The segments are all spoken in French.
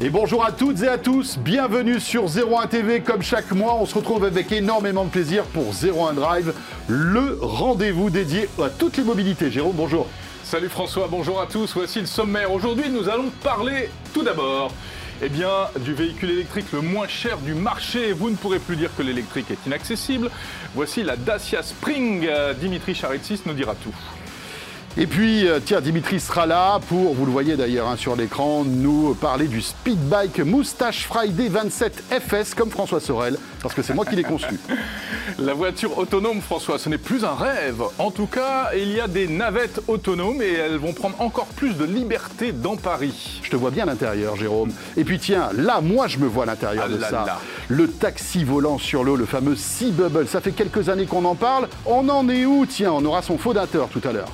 Et bonjour à toutes et à tous, bienvenue sur 01 TV. Comme chaque mois, on se retrouve avec énormément de plaisir pour 01 Drive, le rendez-vous dédié à toutes les mobilités. Jérôme, bonjour. Salut François, bonjour à tous. Voici le sommaire. Aujourd'hui, nous allons parler tout d'abord eh du véhicule électrique le moins cher du marché. Vous ne pourrez plus dire que l'électrique est inaccessible. Voici la Dacia Spring. Dimitri Charitsis nous dira tout. Et puis, euh, tiens, Dimitri sera là pour, vous le voyez d'ailleurs hein, sur l'écran, nous parler du Speedbike Moustache Friday 27 FS comme François Sorel, parce que c'est moi qui l'ai conçu. La voiture autonome, François, ce n'est plus un rêve. En tout cas, il y a des navettes autonomes et elles vont prendre encore plus de liberté dans Paris. Je te vois bien à l'intérieur, Jérôme. Et puis tiens, là, moi, je me vois à l'intérieur Ah de là ça. là. Le taxi volant sur l'eau, le fameux Sea Bubble. Ça fait quelques années qu'on en parle. On en est où? Tiens, on aura son fondateur tout à l'heure.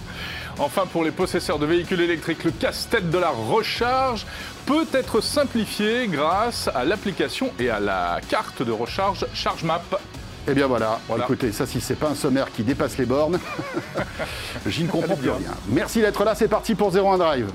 Enfin, pour les possesseurs de véhicules électriques, le casse-tête de la recharge peut être simplifié grâce à l'application et à la carte de recharge ChargeMap. Eh bien voilà, Voilà. écoutez, ça si c'est pas un sommaire qui dépasse les bornes, j'y ne comprends plus bien. rien. Merci d'être là, c'est parti pour 01 Drive.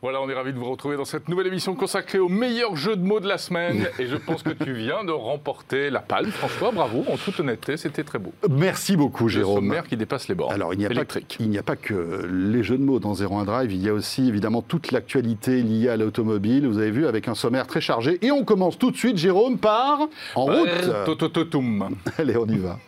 Voilà, on est ravis de vous retrouver dans cette nouvelle émission consacrée aux meilleurs jeux de mots de la semaine. Et je pense que tu viens de remporter la palme. François, bravo, en toute honnêteté, c'était très beau. Merci beaucoup Le Jérôme. sommaire qui dépasse les bords. Alors, il n'y a, pas, électrique. il n'y a pas que les jeux de mots dans 01 Drive, il y a aussi évidemment toute l'actualité liée à l'automobile. Vous avez vu, avec un sommaire très chargé. Et on commence tout de suite, Jérôme, par En route Totototum. Allez, on y va.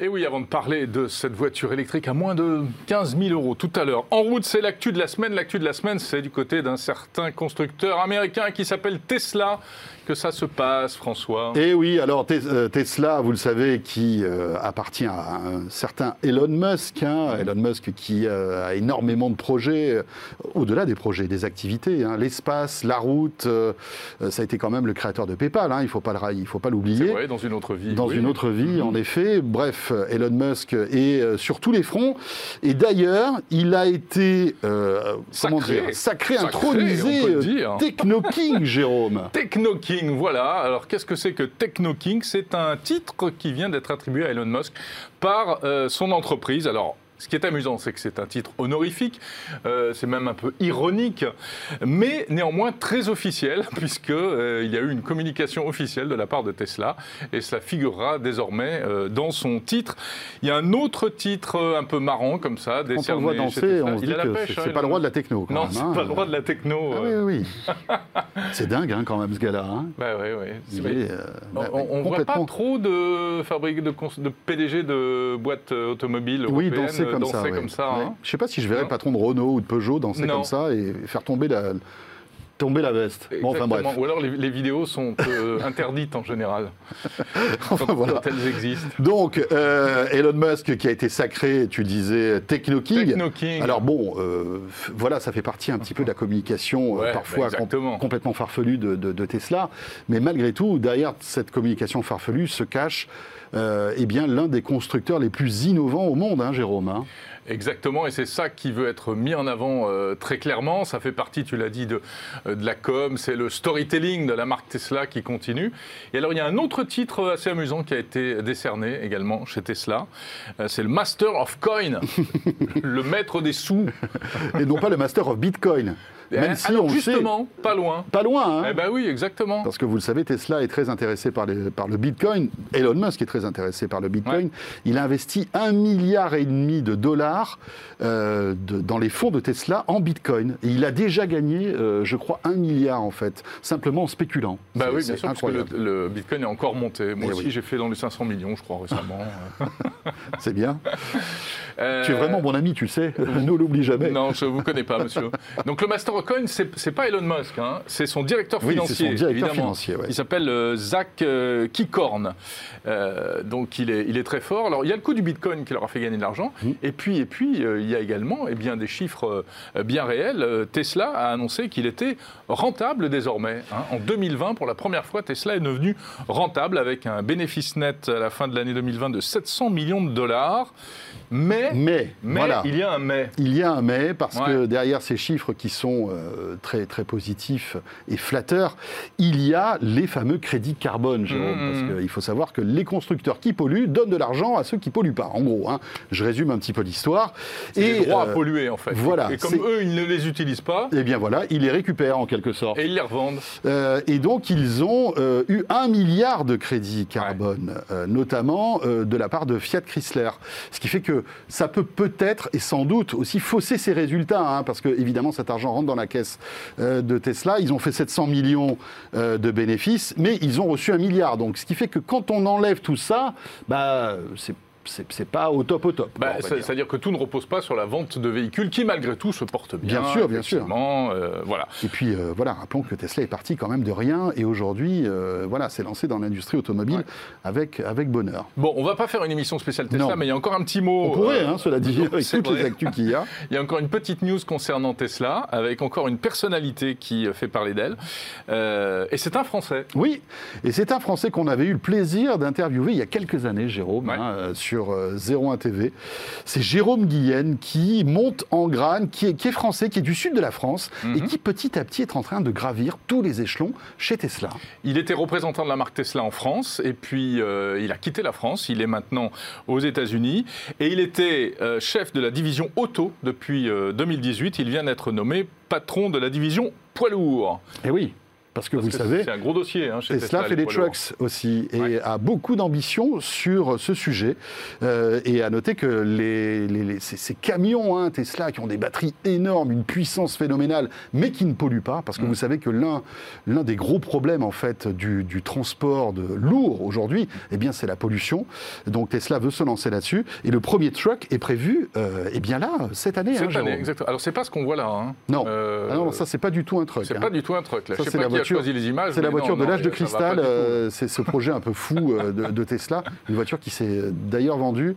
Et oui, avant de parler de cette voiture électrique à moins de 15 000 euros tout à l'heure, en route, c'est l'actu de la semaine. L'actu de la semaine, c'est du côté d'un certain constructeur américain qui s'appelle Tesla que ça se passe, François? Et oui, alors euh, Tesla, vous le savez, qui euh, appartient à un certain Elon Musk. hein. Elon Musk qui euh, a énormément de projets, euh, au-delà des projets, des activités. hein. L'espace, la route, ça a été quand même le créateur de PayPal, hein. il ne faut pas C'est l'oublier. vrai, dans une autre vie. Dans oui. une autre vie, en effet. Bref, euh, Elon Musk est euh, sur tous les fronts. Et d'ailleurs, il a été euh, comment Sacré. dire, sacré, Sacré, intronisé euh. Techno King, Jérôme. Techno King, voilà. Alors qu'est-ce que c'est que Techno King C'est un titre qui vient d'être attribué à Elon Musk par son entreprise. Alors. Ce qui est amusant, c'est que c'est un titre honorifique, euh, c'est même un peu ironique, mais néanmoins très officiel, puisqu'il il y a eu une communication officielle de la part de Tesla, et cela figurera désormais euh, dans son titre. Il y a un autre titre euh, un peu marrant, comme ça, Quand on le voit danser, on se dit que c'est hein, pas le roi de la techno. Quand Non, même, c'est hein. pas le roi de la techno. Ah euh. oui, oui. c'est dingue hein, quand même ce gars-là. hein. Bah est, euh, On- bah, on ne voit pas trop de, fabriques de, PDG de boîtes euh, automobiles Oui, européennes danser comme ça. danser ouais. comme ça, Ouais. hein. Je sais pas si je verrais le patron de Renault ou de Peugeot danser Non. comme ça et faire tomber la, tomber la veste. Bon, enfin bref. Exactement. Ou alors les, les vidéos sont euh, interdites en général, Enfin, quand, voilà. quand elles existent. Donc, euh, Elon Musk qui a été sacré, tu disais, Techno King. Techno King. Alors bon, euh, voilà, ça fait partie un petit peu de la communication Ouais, parfois bah, com- complètement farfelue de, de- de Tesla. Mais malgré tout, derrière cette communication farfelue se cache eh bien l'un des constructeurs les plus innovants au monde, hein, Jérôme. hein. Exactement, et c'est ça qui veut être mis en avant euh, très clairement. Ça fait partie, tu l'as dit, de, euh, de la com, c'est le storytelling de la marque Tesla qui continue. Et alors, il y a un autre titre assez amusant qui a été décerné également chez Tesla. Euh, c'est le Master of Coin, le maître des sous. Et non pas le Master of Bitcoin. Même Eh, si alors, on le sait, justement, pas loin. pas loin. hein. Eh ben oui, exactement. Parce que vous le savez, Tesla est très intéressé par, les- par le Bitcoin. Elon Musk est très intéressé par le Bitcoin. Il a investi un milliard et demi de dollars euh, de- dans les fonds de Tesla en Bitcoin. Et il a déjà gagné, euh, je crois, un milliard en fait, simplement en spéculant. Bah oui, bien sûr, parce que le, le Bitcoin est encore monté. Moi Eh aussi, oui. j'ai fait dans les 500 millions, je crois, récemment. C'est bien. Euh, Tu es vraiment mon ami, tu le sais. ne l'oublie jamais. Non, je ne vous connais pas, monsieur. Donc le Master of Coin, c'est pas Elon Musk, hein, c'est son directeur Oui, financier. son directeur évidemment. financier, ouais. Il s'appelle euh, Zach euh, Kikorn. Euh, donc il est, il est très fort. Alors il y a le coût du Bitcoin qui leur a fait gagner de l'argent. Mmh. Et puis, puis euh, il y a également eh bien, des chiffres euh, bien réels. Euh, Tesla a annoncé qu'il était rentable désormais. hein. En 2020, pour la première fois, Tesla est devenu rentable avec un bénéfice net à la fin de l'année 2020 de 700 millions de dollars. Mais Mais, Mais, mais voilà. il y a un mais. Il y a un mais, parce Ouais. que derrière ces chiffres qui sont euh, très, très positifs et flatteurs, il y a les fameux crédits carbone, Jérôme. Mmh. Parce qu'il faut savoir que les constructeurs qui polluent donnent de l'argent à ceux qui polluent pas. En gros, hein. je résume un petit peu l'histoire. Des droits euh, à polluer, en fait. voilà, Et comme eux, ils ne les utilisent pas, Eh bien voilà, ils les récupèrent en quelque sorte. et ils les revendent. Euh, et donc, ils ont euh, eu un milliard de crédits carbone, euh, notamment euh, de la part de Fiat Chrysler. Ce qui fait que ça peut peut-être et sans doute aussi fausser ces résultats, hein, parce que évidemment, cet argent rentre dans la caisse euh, de Tesla. Ils ont fait 700 millions euh, de bénéfices, mais ils ont reçu un milliard. Donc, ce qui fait que quand on enlève tout ça, bah, c'est c'est pas au top au top. Bah. C'est-à-dire que tout ne repose pas sur la vente de véhicules qui, malgré tout, se portent bien. Bien sûr, bien sûr. euh, voilà. Et puis euh, voilà, rappelons que Tesla est parti quand même de rien et aujourd'hui, euh, voilà, s'est lancé dans l'industrie automobile Ouais. avec, avec bonheur. Bon, on va pas faire une émission spéciale Tesla, Non. mais il y a encore un petit mot. On pourrait, euh, hein, cela dit, avec c'est toutes les vrai. actus qu'il y a. Il y a encore une petite news concernant Tesla, avec encore une personnalité qui fait parler d'elle. Et c'est un Français. Oui, et c'est un Français qu'on avait eu le plaisir d'interviewer il y a quelques années, Jérôme, Ouais. hein, euh, sur euh, 01 TV. C'est Jérôme Guillen qui monte en grane, qui est, qui est français, qui est du sud de la France, et Mhm. qui petit à petit est en train de gravir tous les échelons chez Tesla. Il était représentant de la marque Tesla en France, et puis euh, il a quitté la France. Il est maintenant aux États-Unis, et il était euh, chef de la division auto depuis euh, 2018. Il vient d'être nommé patron de la division poids lourd. Et oui, parce que vous que savez, C'est un gros dossier hein, chez Tesla. Tesla fait des trucks aussi et Ouais. a beaucoup d'ambition sur ce sujet. Euh, et à noter que les, les- les- ces, ces camions hein, Tesla qui ont des batteries énormes, une puissance phénoménale, mais qui ne polluent pas, parce que Mm. vous savez que l'un l'un des gros problèmes en fait du, du transport de lourd aujourd'hui, eh bien c'est la pollution. Donc Tesla veut se lancer là-dessus. Et le premier truck est prévu, euh, eh bien là cette année. hein, Cette année, Jérôme. exactement. Alors c'est pas ce qu'on voit là. hein. Non. Euh, Ah non, ça c'est pas du tout un truck. c'est hein. pas du tout un truc. Là. Ça, Je sais pas qui a voiture- choisi les images. C'est la voiture non, de l'âge de cristal, euh, c'est ce projet un peu fou euh, de, de Tesla, une voiture qui s'est d'ailleurs vendue,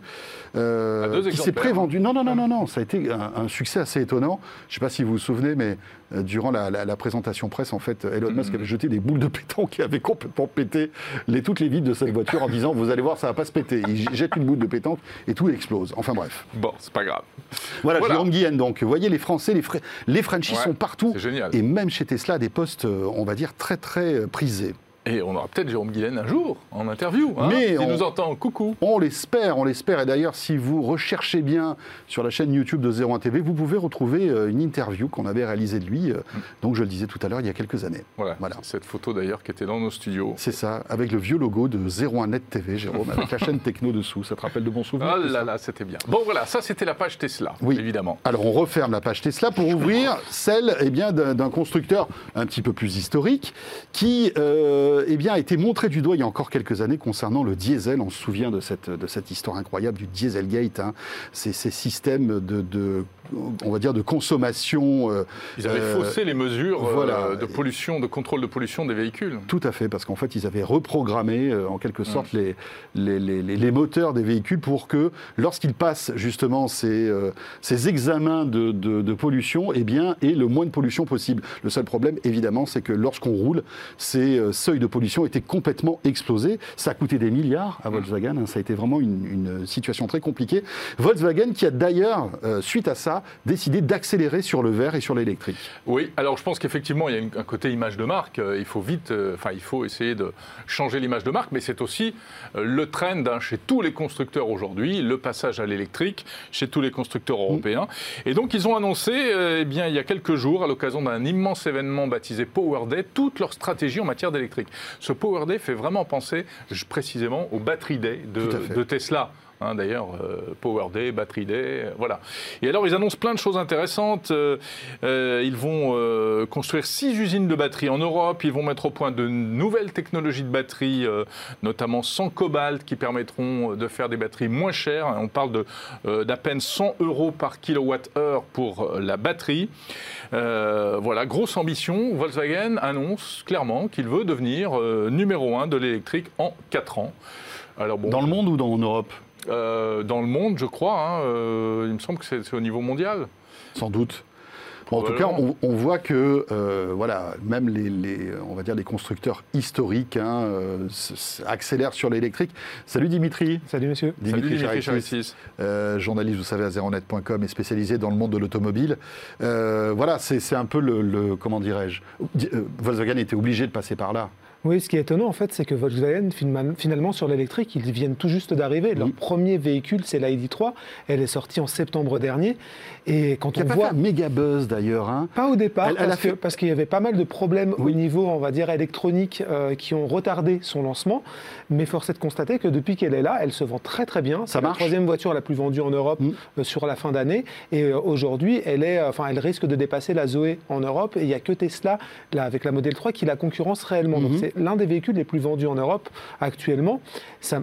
euh, qui s'est exemplaires. pré-vendue. Non, non, non, non, non, ça a été un, un succès assez étonnant. Je ne sais pas si vous vous souvenez, mais durant la, la- la présentation presse, en fait, Elon Mhm. Musk avait jeté des boules de pétanque qui avaient complètement pété les, toutes les vitres de cette voiture en disant Vous allez voir, ça va pas se péter. Il jette une boule de pétanque et tout explose. Enfin bref. Bon, c'est pas grave. Voilà, Voilà. Jérôme Guillen, donc. Vous voyez, les Français, les, Fr- les Frenchies Ouais, sont partout. C'est génial. Et même chez Tesla, des postes, euh, on va dire, très, très euh, prisés. Et on aura peut-être Jérôme Guillen un jour en interview. Hein, Mais on- nous entend, coucou. On l'espère, on l'espère. Et d'ailleurs, si vous recherchez bien sur la chaîne YouTube de 01 TV, vous pouvez retrouver euh, une interview qu'on avait réalisée de lui, euh, donc je le disais tout à l'heure, il y a quelques années. Voilà. Cette photo d'ailleurs qui était dans nos studios. C'est ça, avec le vieux logo de 01 Net TV, Jérôme, avec la chaîne techno dessous. Ça te rappelle de bons souvenirs Ah là là, c'était bien. Bon voilà, ça c'était la page Tesla, Oui. évidemment. Alors on referme la page Tesla pour ouvrir celle eh bien, d'un constructeur un petit peu plus historique qui euh, eh bien, a été montré du doigt il y a encore quelques années concernant le diesel. On se souvient de cette, histoire incroyable du Dieselgate, hein. ces, systèmes de, on va dire, de consommation. euh, Ils avaient euh, faussé les mesures euh, voilà. de pollution, de contrôle de pollution des véhicules. Tout à fait, parce qu'en fait, ils avaient reprogrammé euh, en quelque sorte les, les, les- les- les moteurs des véhicules pour que, lorsqu'ils passent justement ces, euh, ces examens de, de- de pollution, eh bien, aient le moins de pollution possible. Le seul problème, évidemment, c'est que lorsqu'on roule, ces seuils de pollution étaient complètement explosés. Ça a coûté des milliards à Volkswagen. hein. ça a été vraiment une, une situation très compliquée. Volkswagen qui a d'ailleurs, euh, suite à ça, décidé d'accélérer sur le vert et sur l'électrique. Oui, alors je pense qu'effectivement, il y a un côté image de marque. Euh, Il faut vite, euh, enfin, il faut essayer de changer l'image de marque, mais c'est aussi euh, le trend hein, chez tous les constructeurs aujourd'hui, le passage à l'électrique chez tous les constructeurs européens. Et donc, ils ont annoncé, eh bien, il y a quelques jours, à l'occasion d'un immense événement baptisé Power Day, toute leur stratégie en matière d'électrique. Ce Power Day fait vraiment penser précisément au Battery Day de Tesla. Hein, D'ailleurs, euh, Power Day, Battery Day, euh, voilà. Et alors, ils annoncent plein de choses intéressantes. Euh, ils vont construire six usines de batteries en Europe. Ils vont mettre au point de nouvelles technologies de batteries, notamment sans cobalt, qui permettront de faire des batteries moins chères. On parle d'à peine 100 euros par kilowatt-heure pour la batterie. Voilà, grosse ambition. Volkswagen annonce clairement qu'il veut devenir numéro un de l'électrique en 4 ans. Alors Dans le monde ou dans, en Europe? Euh, dans le monde, je crois. hein, euh, il me semble que c'est au niveau mondial. Sans doute. Bon, en tout cas, on, on voit que euh, voilà, même les, les- on va dire les constructeurs historiques hein, euh, accélèrent sur l'électrique. Salut Dimitri. Salut monsieur. Salut Dimitri Charitis, euh, journaliste, vous savez, à zeronet.com et spécialisé dans le monde de l'automobile. Euh, voilà, c'est un peu le, le- comment dirais-je, Di- Volkswagen était obligé de passer par là. Oui, ce qui est étonnant en fait, c'est que Volkswagen, finalement- sur l'électrique, ils viennent tout juste d'arriver. Leur Oui. premier véhicule, c'est l'ID3. Elle est sortie en septembre dernier. Et quand on pas voit. fait un méga buzz d'ailleurs. Hein. Pas au départ, Elle- elle a parce que- fait- parce qu'il y avait pas mal de problèmes Oui. au niveau, on va dire, électronique euh, qui ont retardé son lancement. Mais force est de constater que depuis qu'elle est là, elle se vend très très bien. Ça C'est la marche troisième voiture la plus vendue en Europe Mm. euh, sur la fin d'année. Et euh, aujourd'hui, elle, est, enfin, elle risque de dépasser la Zoé en Europe. Et il n'y a que Tesla, là, avec la Model 3, qui la concurrence réellement. Donc c'est l'un des véhicules les plus vendus en Europe actuellement.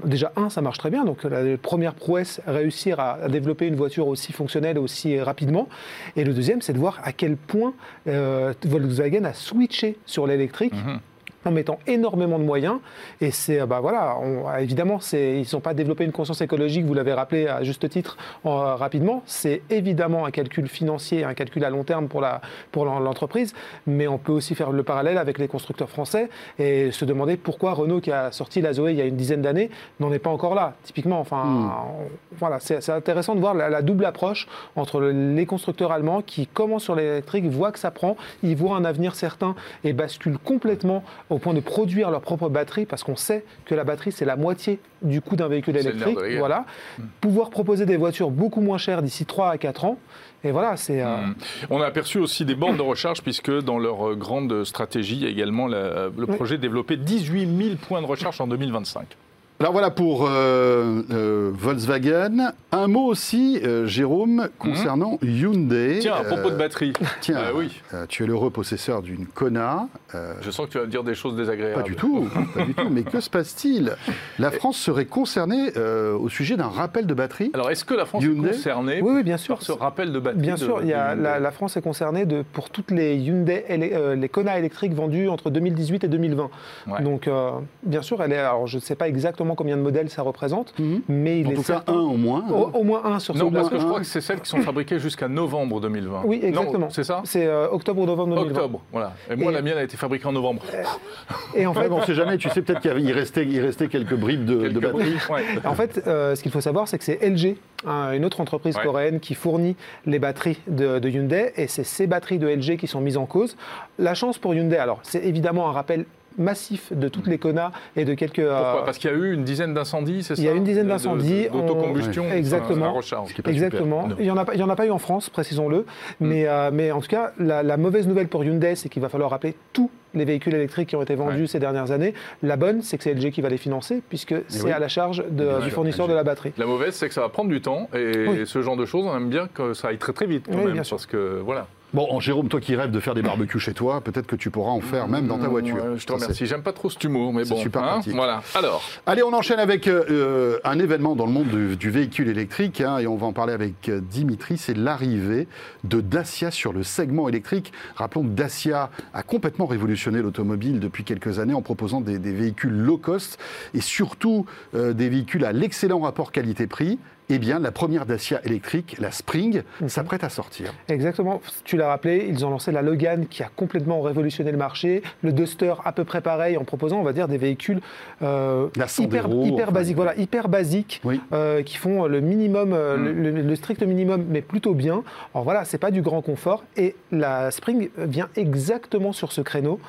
Déjà, un, ça marche très bien. Donc la première prouesse, réussir à, à développer une voiture aussi fonctionnelle, aussi rapidement. Et le deuxième, c'est de voir à quel point euh, Volkswagen a switché sur l'électrique. Mhm. En mettant énormément de moyens. Et c'est, euh, bah voilà, on- évidemment, ils n'ont pas développé une conscience écologique, vous l'avez rappelé à juste titre en- rapidement. C'est évidemment un calcul financier, un calcul à long terme pour la- pour l'en- l'entreprise. Mais on peut aussi faire le parallèle avec les constructeurs français et se demander pourquoi Renault, qui a sorti la Zoé il y a une dizaine d'années, n'en est pas encore là, typiquement. Enfin, Hmm. on- voilà, c'est intéressant de voir la, la double approche entre le- les constructeurs allemands qui commencent sur l'électrique, voient que ça prend, ils voient un avenir certain et basculent complètement au point de produire leur propre batterie, parce qu'on sait que la batterie, c'est la moitié du coût d'un véhicule électrique. Voilà. Pouvoir proposer des voitures beaucoup moins chères d'ici 3 à 4 ans. Et voilà, c'est. euh, Mm. On a aperçu aussi des bornes de recharge, puisque dans leur euh, grande stratégie, il y a également la- le Oui. projet de développer 18 000 points de recharge en 2025. Alors voilà pour euh, euh, Volkswagen. Un mot aussi, euh, Jérôme, concernant Hyundai. Tiens, à propos de batterie, Tiens, Ah oui. euh, tu es l'heureux possesseur d'une Kona. euh, je sens que tu vas me dire des choses désagréables. Pas du tout, pas du tout. Mais que se passe-t-il? La France serait concernée euh, au sujet d'un rappel de batterie. Alors, est-ce que la France Hyundai est concernée Oui, oui, bien sûr. par ce rappel de batterie Bien de- sûr, il y a, de Hyundai? la, la France est concernée de, pour toutes les Hyundai, euh, les Kona électriques vendus entre 2018 et 2020. Ouais. Donc, euh, bien sûr, elle est. Alors, je ne sais pas exactement combien de modèles ça représente, Mhm. mais il En est tout cas, certain- un au moins. au, au moins un sur ce Non, parce que je crois que c'est celles qui sont fabriquées jusqu'à novembre 2020. Oui, exactement. c'est ça C'est euh, octobre ou novembre 2020. Octobre, voilà. Et moi, Et- la mienne a été fabriquée en novembre. Et en fait, on ne sait jamais, tu sais peut-être qu'il restait, il restait quelques bribes de, de Quelques batterie. bruits. Ouais. En fait, euh, ce qu'il faut savoir, c'est que c'est LG, hein, une autre entreprise Ouais. coréenne qui fournit les batteries de, de Hyundai, et c'est ces batteries de LG qui sont mises en cause. La chance pour Hyundai, alors c'est évidemment un rappel massif de toutes les Kona et de quelques... euh, Pourquoi? Parce qu'il y a eu une dizaine d'incendies, c'est ça Il y a une dizaine d'incendies. D'autocombustion, On- Exactement. à recharge. Exactement. Il n'y en, en a pas eu en France, précisons-le. Mais, euh, mais en tout cas, la, la mauvaise nouvelle pour Hyundai, c'est qu'il va falloir rappeler tous les véhicules électriques qui ont été vendus Ouais. ces dernières années. La bonne, c'est que c'est LG qui va les financer, puisque c'est oui. à la charge de- du fournisseur LG. de la batterie. La mauvaise, c'est que ça va prendre du temps et Oui. ce genre de choses, on aime bien que ça aille très très vite quand Oui, même, bien sûr. parce que voilà. Bon, en Jérôme, toi qui rêves de faire des barbecues chez toi, peut-être que tu pourras en faire même dans ta voiture. Ouais, je te remercie. J'aime pas trop cet humour, mais c'est bon. super hein, pratique. Voilà. Alors, Allez, on enchaîne avec euh, euh, un événement dans le monde du, du véhicule électrique, hein, et on va en parler avec euh, Dimitri, c'est l'arrivée de Dacia sur le segment électrique. Rappelons que Dacia a complètement révolutionné l'automobile depuis quelques années en proposant des, des véhicules low cost et surtout euh, des véhicules à l'excellent rapport qualité-prix. Eh bien, la première Dacia électrique, la Spring, s'apprête à sortir. Exactement, tu l'as rappelé, ils ont lancé la Logan qui a complètement révolutionné le marché, le Duster à peu près pareil en proposant, on va dire, des véhicules euh, La hyper, Sandero, hyper enfin, basiques, voilà, hyper basiques, Oui. euh, qui font le minimum, euh, Mm. le, le- le strict minimum, mais plutôt bien. Alors voilà, c'est pas du grand confort et la Spring vient exactement sur ce créneau.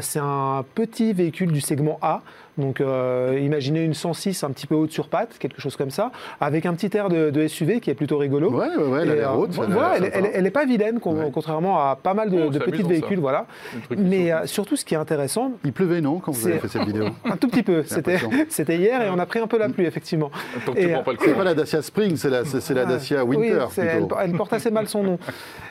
C'est un petit véhicule du segment A. Donc euh, imaginez une 106 un petit peu haute sur patte, quelque chose comme ça, avec un petit air de, de SUV qui est plutôt rigolo. Ouais, ouais, ouais, elle a Et, l'air euh, haute. elle a voilà, elle, elle- elle est pas vilaine, con- Ouais. contrairement à pas mal de, Oh, de petits véhicules, ça. voilà. Mais euh, surtout, ce qui est intéressant, Il pleuvait, non, quand vous avez fait cette vidéo un tout petit peu, c'était hier et on a pris un peu la pluie, effectivement. Donc tu et, prends pas le C'est pas la Dacia Spring, c'est la, c'est c'est la Ah, Dacia oui, Winter. c'est- elle, plutôt. elle porte assez mal son nom.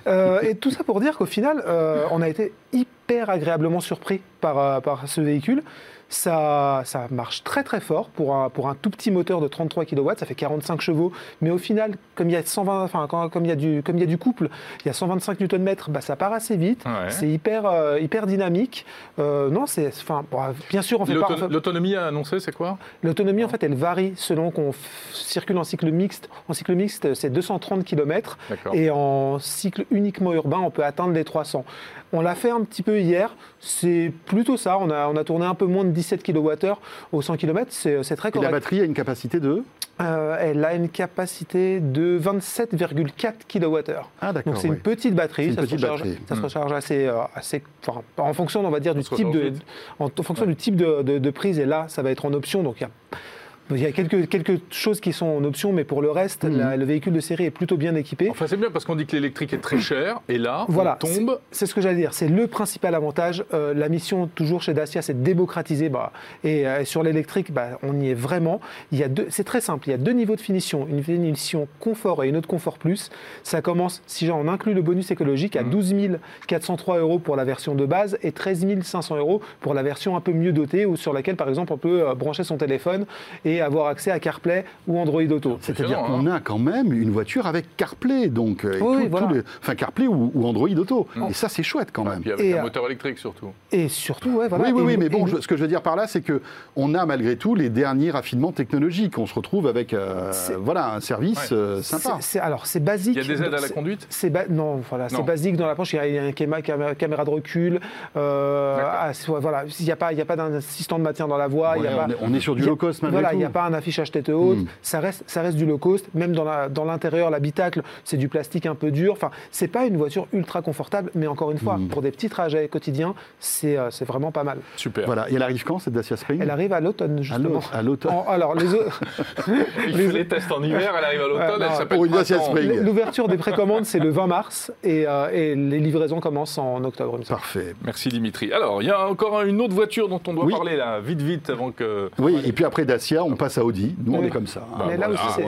Euh, et tout ça pour dire qu'au final, euh, on a été hyper agréablement surpris par, par ce véhicule. Ça, ça marche très très fort pour un, pour un tout petit moteur de 33 kW, ça fait 45 chevaux, mais au final, comme il y a 120, enfin, quand- comme il y a du, comme il y a du couple, il y a 125 Nm, bah, ça part assez vite, Ouais. c'est hyper, euh, hyper dynamique. Euh, non, c'est, enfin, bien sûr, on fait pas. L'autonomie à annoncer, c'est quoi? L'autonomie, en fait, elle varie selon qu'on f- circule en cycle mixte. En cycle mixte, c'est 230 km. D'accord. Et en cycle uniquement urbain, on peut atteindre les 300. On l'a fait un petit peu hier. C'est plutôt ça. On a, on a tourné un peu moins de 17 kWh au 100 km. C'est c'est très Et la correct. batterie a une capacité de Euh, elle a une capacité de 27,4 kWh. Ah. Donc c'est ouais. une petite batterie, une ça, petite se recharge, batterie. ça se Mm. recharge assez, euh, assez enfin, en fonction, on va dire, du type de, en, en fonction du type de, de- de prise. Et là, ça va être en option, donc il y a il y a quelques, quelques choses qui sont en option, mais pour le reste, la- le véhicule de série est plutôt bien équipé. Enfin, c'est bien parce qu'on dit que l'électrique est très cher, et là, Voilà, on tombe. C'est ce que j'allais dire. C'est le principal avantage. Euh, la mission, toujours chez Dacia, c'est de démocratiser. Bah, et euh, sur l'électrique, bah, on y est vraiment. Il y a deux. C'est très simple. Il y a deux niveaux de finition. Une finition confort et une autre confort plus. Ça commence, si on inclut le bonus écologique, à Mhm. 12 403 euros pour la version de base et 13 500 euros pour la version un peu mieux dotée ou sur laquelle, par exemple, on peut euh, brancher son téléphone et avoir accès à CarPlay ou Android Auto. C'est-à-dire qu'on a quand même une voiture avec CarPlay, donc euh, et Oui, tout- voilà. tout le- enfin CarPlay ou, ou Android Auto. Mm. Et ça, c'est chouette quand même. Puis avec Et, un euh, moteur électrique surtout. Et surtout, ouais, voilà. oui, oui, Et- oui, mais bon, et- je- ce que je veux dire par là, c'est que on a malgré tout les derniers raffinements technologiques. On se retrouve avec euh, voilà un service Ouais. euh, sympa. C'est- alors, c'est basique. Il y a des aides à la conduite C'est ba- non, voilà, c'est basique dans l'approche. Il y a- il y a une caméra, de recul. euh, ah, voilà, il n'y a pas, il y a pas d'un assistant de maintien dans la voie. y pas- on, est, on est sur du low cost malgré Voilà, tout. A pas un affichage tête haute. Mm. Ça reste, ça reste du low cost. Même dans la- dans l'intérieur, l'habitacle, c'est du plastique un peu dur. Enfin, c'est pas une voiture ultra confortable, mais encore une fois, Mm. pour des petits trajets quotidiens, c'est euh, c'est vraiment pas mal. Super. Voilà. Et elle arrive quand cette Dacia Spring? Elle arrive à l'automne justement. à l'automne. Alors les autres. Il fait les tests en hiver, elle arrive à l'automne, Ouais, elle s'appelle pour une Dacia. Spring. L'ouverture des précommandes, c'est le 20 mars et, euh, et les livraisons commencent en octobre. Parfait. Merci Dimitri. Alors, il y a encore une autre voiture dont on doit Oui. parler là, vite vite, avant que... Oui, et puis après Dacia, on passe à Audi. Nous, on Oui. est comme ça. Bah, Mais là voilà, aussi.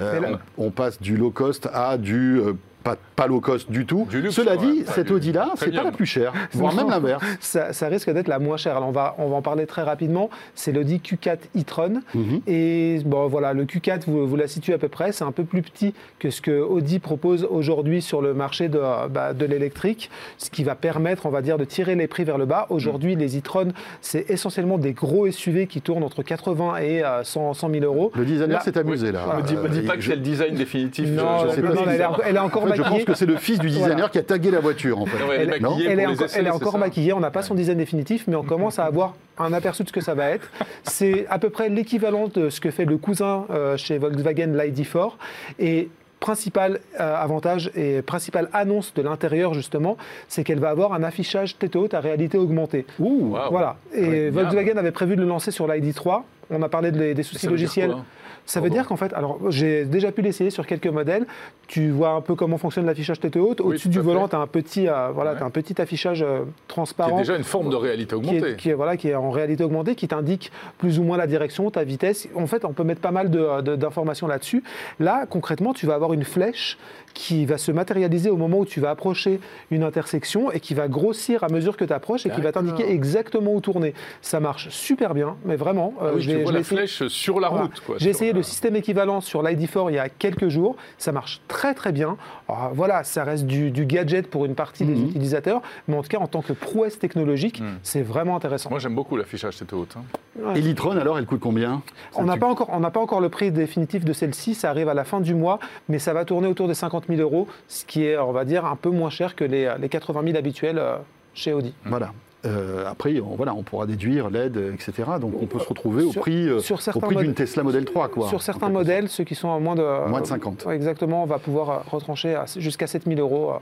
Euh, on, on passe du low cost à du euh, pas, pas low cost du tout. Du luxe, Cela ouais, dit, pas cette Audi-là, c'est pas la plus chère, voire même l'inverse. Ça, ça risque d'être la moins chère. Alors on, va, on va en parler très rapidement. C'est l'Audi Q4 e-tron. Mhm. Et bon, voilà, le Q4, vous, vous la situez à peu près. C'est un peu plus petit que ce que Audi propose aujourd'hui sur le marché de, bah, de l'électrique, ce qui va permettre, on va dire, de tirer les prix vers le bas. Aujourd'hui, les e-tron, c'est essentiellement des gros SUV qui tournent entre 80 et euh, 100, 100 000 euros. Le designer s'est amusé là. Dis, me dis Euh, pas que je- c'est le design définitif. Non, je sais pas non, elle, est, elle est encore en fait, je pense que c'est le fils du designer Voilà. qui a tagué la voiture en fait. Ouais, elle est Elle, elle encore, essais, elle est c'est encore ça maquillée, on n'a pas son design définitif, mais on commence à avoir un aperçu de ce que ça va être. C'est à peu près l'équivalent de ce que fait le cousin euh, chez Volkswagen, l'ID4. Et principal euh, avantage et principale annonce de l'intérieur justement, c'est qu'elle va avoir un affichage tête haute à réalité augmentée. Ouh. Voilà. Et Ouais, bien. Volkswagen avait prévu de le lancer sur l'ID3. On a parlé de- des soucis logiciels. quoi? Ça veut dire qu'en fait, alors j'ai déjà pu l'essayer sur quelques modèles. Tu vois un peu comment fonctionne l'affichage tête haute. Au-dessus du volant, tu as un petit, euh, voilà, Ouais. un petit affichage euh, Qui transparent. est déjà une forme de réalité qui augmentée. est, qui est- voilà, qui est en réalité augmentée, qui t'indique plus ou moins la direction, ta vitesse. En fait, on peut mettre pas mal de- de- d'informations là-dessus. Là, concrètement, tu vas avoir une flèche qui va se matérialiser au moment où tu vas approcher une intersection et qui va grossir à mesure que tu approches et qui va t'indiquer exactement où tourner. Ça marche super bien, mais vraiment. Ah euh, oui, je tu vois je la flèche sur la route. J'ai essayé la- le système équivalent sur l'ID4 il y a quelques jours. Ça marche très très bien. Alors, voilà, ça reste du, du gadget pour une partie des Mhm. utilisateurs, mais en tout cas en tant que prouesse technologique, Mhm. c'est vraiment intéressant. Moi, j'aime beaucoup l'affichage tête haute. hein. Ouais. Et l'e-tron alors, elle coûte combien? On n'a Tu- pas encore, on n'a pas encore le prix définitif de celle-ci. Ça arrive à la fin du mois, mais ça va tourner autour des 50 000 euros, ce qui est, on va dire, un peu moins cher que les, les 80 000 habituels euh, chez Audi. Voilà. Euh, après, on, voilà, on pourra déduire l'aide, etc. Donc on peut se retrouver au Sur- prix, euh, sur au certains prix d'une modèles- Tesla Model 3. Quoi, Sur certains modèles, ceux qui sont à moins de, Moins de 50. Ouais, exactement, on va pouvoir euh, retrancher jusqu'à 7 000 euros.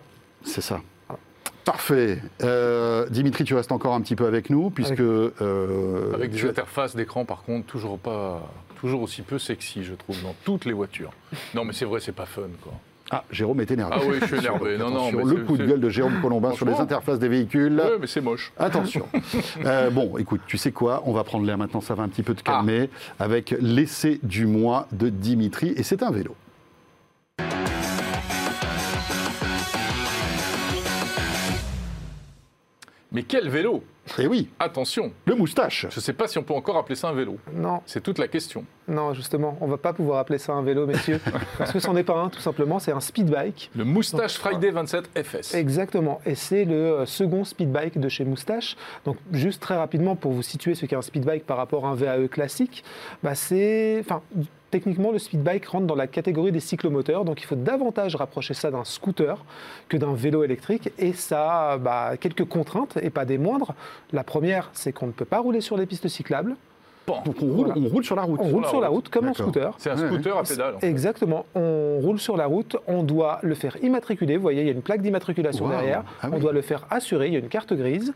C'est ça. Parfait. Euh, Dimitri, tu restes encore un petit peu avec nous, puisque... euh, Avec des interfaces d'écran, par contre, toujours pas, toujours aussi peu sexy, je trouve, dans toutes les voitures. Non, mais c'est vrai, c'est pas fun, quoi. Ah, Jérôme est énervé. Ah oui, je suis énervé. Non, non, Attention, mais le coup de gueule de Jérôme Colombin sur les interfaces des véhicules. Ouais, mais c'est moche. Attention. Euh, bon, écoute, tu sais quoi On va prendre l'air maintenant, ça va un petit peu te Ah. calmer, avec l'essai du mois de Dimitri, et c'est un vélo. Mais quel vélo Et oui, Attention, le moustache. je ne sais pas si on peut encore appeler ça un vélo. Non, C'est toute la question. non, justement, on va pas pouvoir appeler ça un vélo, messieurs, parce que c'en est pas un, tout simplement, c'est un speed bike. Le Moustache Friday 27 FS. Exactement, et c'est le euh, second speed bike de chez Moustache. Donc, juste très rapidement, pour vous situer ce qu'est un speed bike par rapport à un VAE classique, bah c'est, enfin, techniquement, le speed bike rentre dans la catégorie des cyclomoteurs, donc il faut davantage rapprocher ça d'un scooter que d'un vélo électrique, et ça a bah, quelques contraintes, et pas des moindres. La première, c'est qu'on ne peut pas rouler sur les pistes cyclables. Bon. Donc on roule, Voilà. on roule sur la route. On roule la sur la route. route comme un D'accord. scooter. C'est un Ouais, scooter à pédale. en fait. Exactement. On roule sur la route, on doit le faire immatriculer. Vous voyez, il y a une plaque d'immatriculation Wow. derrière. Ah on oui. doit le faire assurer. Il y a une carte grise.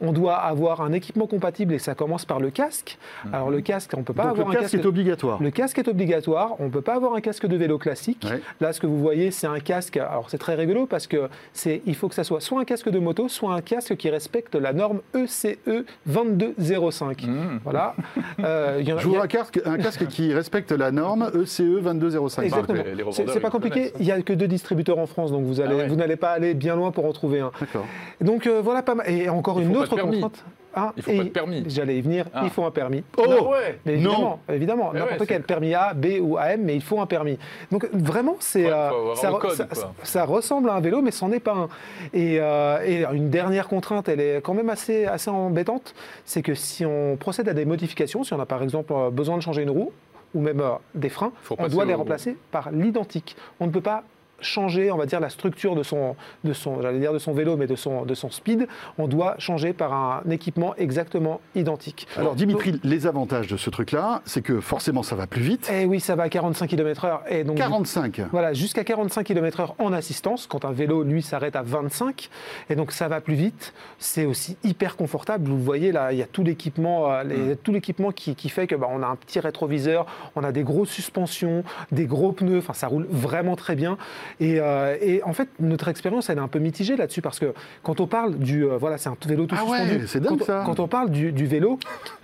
On doit avoir un équipement compatible et ça commence par le casque. Alors le casque, on ne peut pas Donc avoir le un casque casque. est obligatoire. Le casque est obligatoire. On ne peut pas avoir un casque de vélo classique. Ouais. Là, ce que vous voyez, c'est un casque. Alors, c'est très rigolo parce que c'est, il faut que ça soit soit un casque de moto, soit un casque qui respecte la norme E ECE 2205. Mmh. Voilà. Euh, y en a- Je vous il y a- un casque, un casque qui respecte la norme E ECE 2205. Exactement. les- les revendeurs, C'est pas compliqué. Il n'y a que deux distributeurs en France, donc vous allez, Ah ouais. vous n'allez pas aller bien loin pour en trouver un. D'accord. Donc euh, voilà pas mal. Et encore Il une autre contrainte. Ah, Il faut et pas de permis. J'allais y venir. Ah. Il faut un permis. Oh Ah ouais Mais Non. évidemment, évidemment, Eh n'importe ouais, quel permis A, B ou AM, mais il faut un permis. Donc vraiment, c'est Ouais, faut euh, ça, le code, ça- quoi. ça ressemble à un vélo, mais c'en est pas un. Et, euh, et une dernière contrainte, elle est quand même assez assez embêtante, c'est que si on procède à des modifications, si on a par exemple euh, besoin de changer une roue ou même euh, des freins, Faut on doit les au- remplacer par l'identique. On ne peut pas changer, on va dire, la structure de son, de son, j'allais dire de son vélo, mais de son, de son speed. On doit changer par un équipement exactement identique. Alors Dimitri, les avantages de ce truc-là, c'est que forcément ça va plus vite. Eh oui, ça va à 45 km/h. Et donc, 45. Voilà, jusqu'à 45 km/h en assistance, quand un vélo, lui, s'arrête à 25. Et donc, ça va plus vite. C'est aussi hyper confortable. Vous voyez, là, il y a tout l'équipement euh, les- tout l'équipement qui, qui fait que bah, on a un petit rétroviseur, on a des grosses suspensions, des gros pneus. Enfin, ça roule vraiment très bien. Et, euh, et en fait, notre expérience, elle est un peu mitigée là-dessus parce que quand on parle du. euh, voilà, c'est un vélo tout Ah ouais, suspendu. c'est dingue, quand, ça. Quand on parle du, du vélo,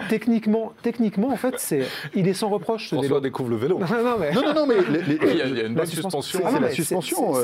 techniquement, techniquement, en fait, c'est, il est sans reproche ce vélo. François découvre le vélo. Non, non, mais. Non, non, non, mais les- les- Il y a, il y a une bonne suspension-. Ah non, c'est la suspension,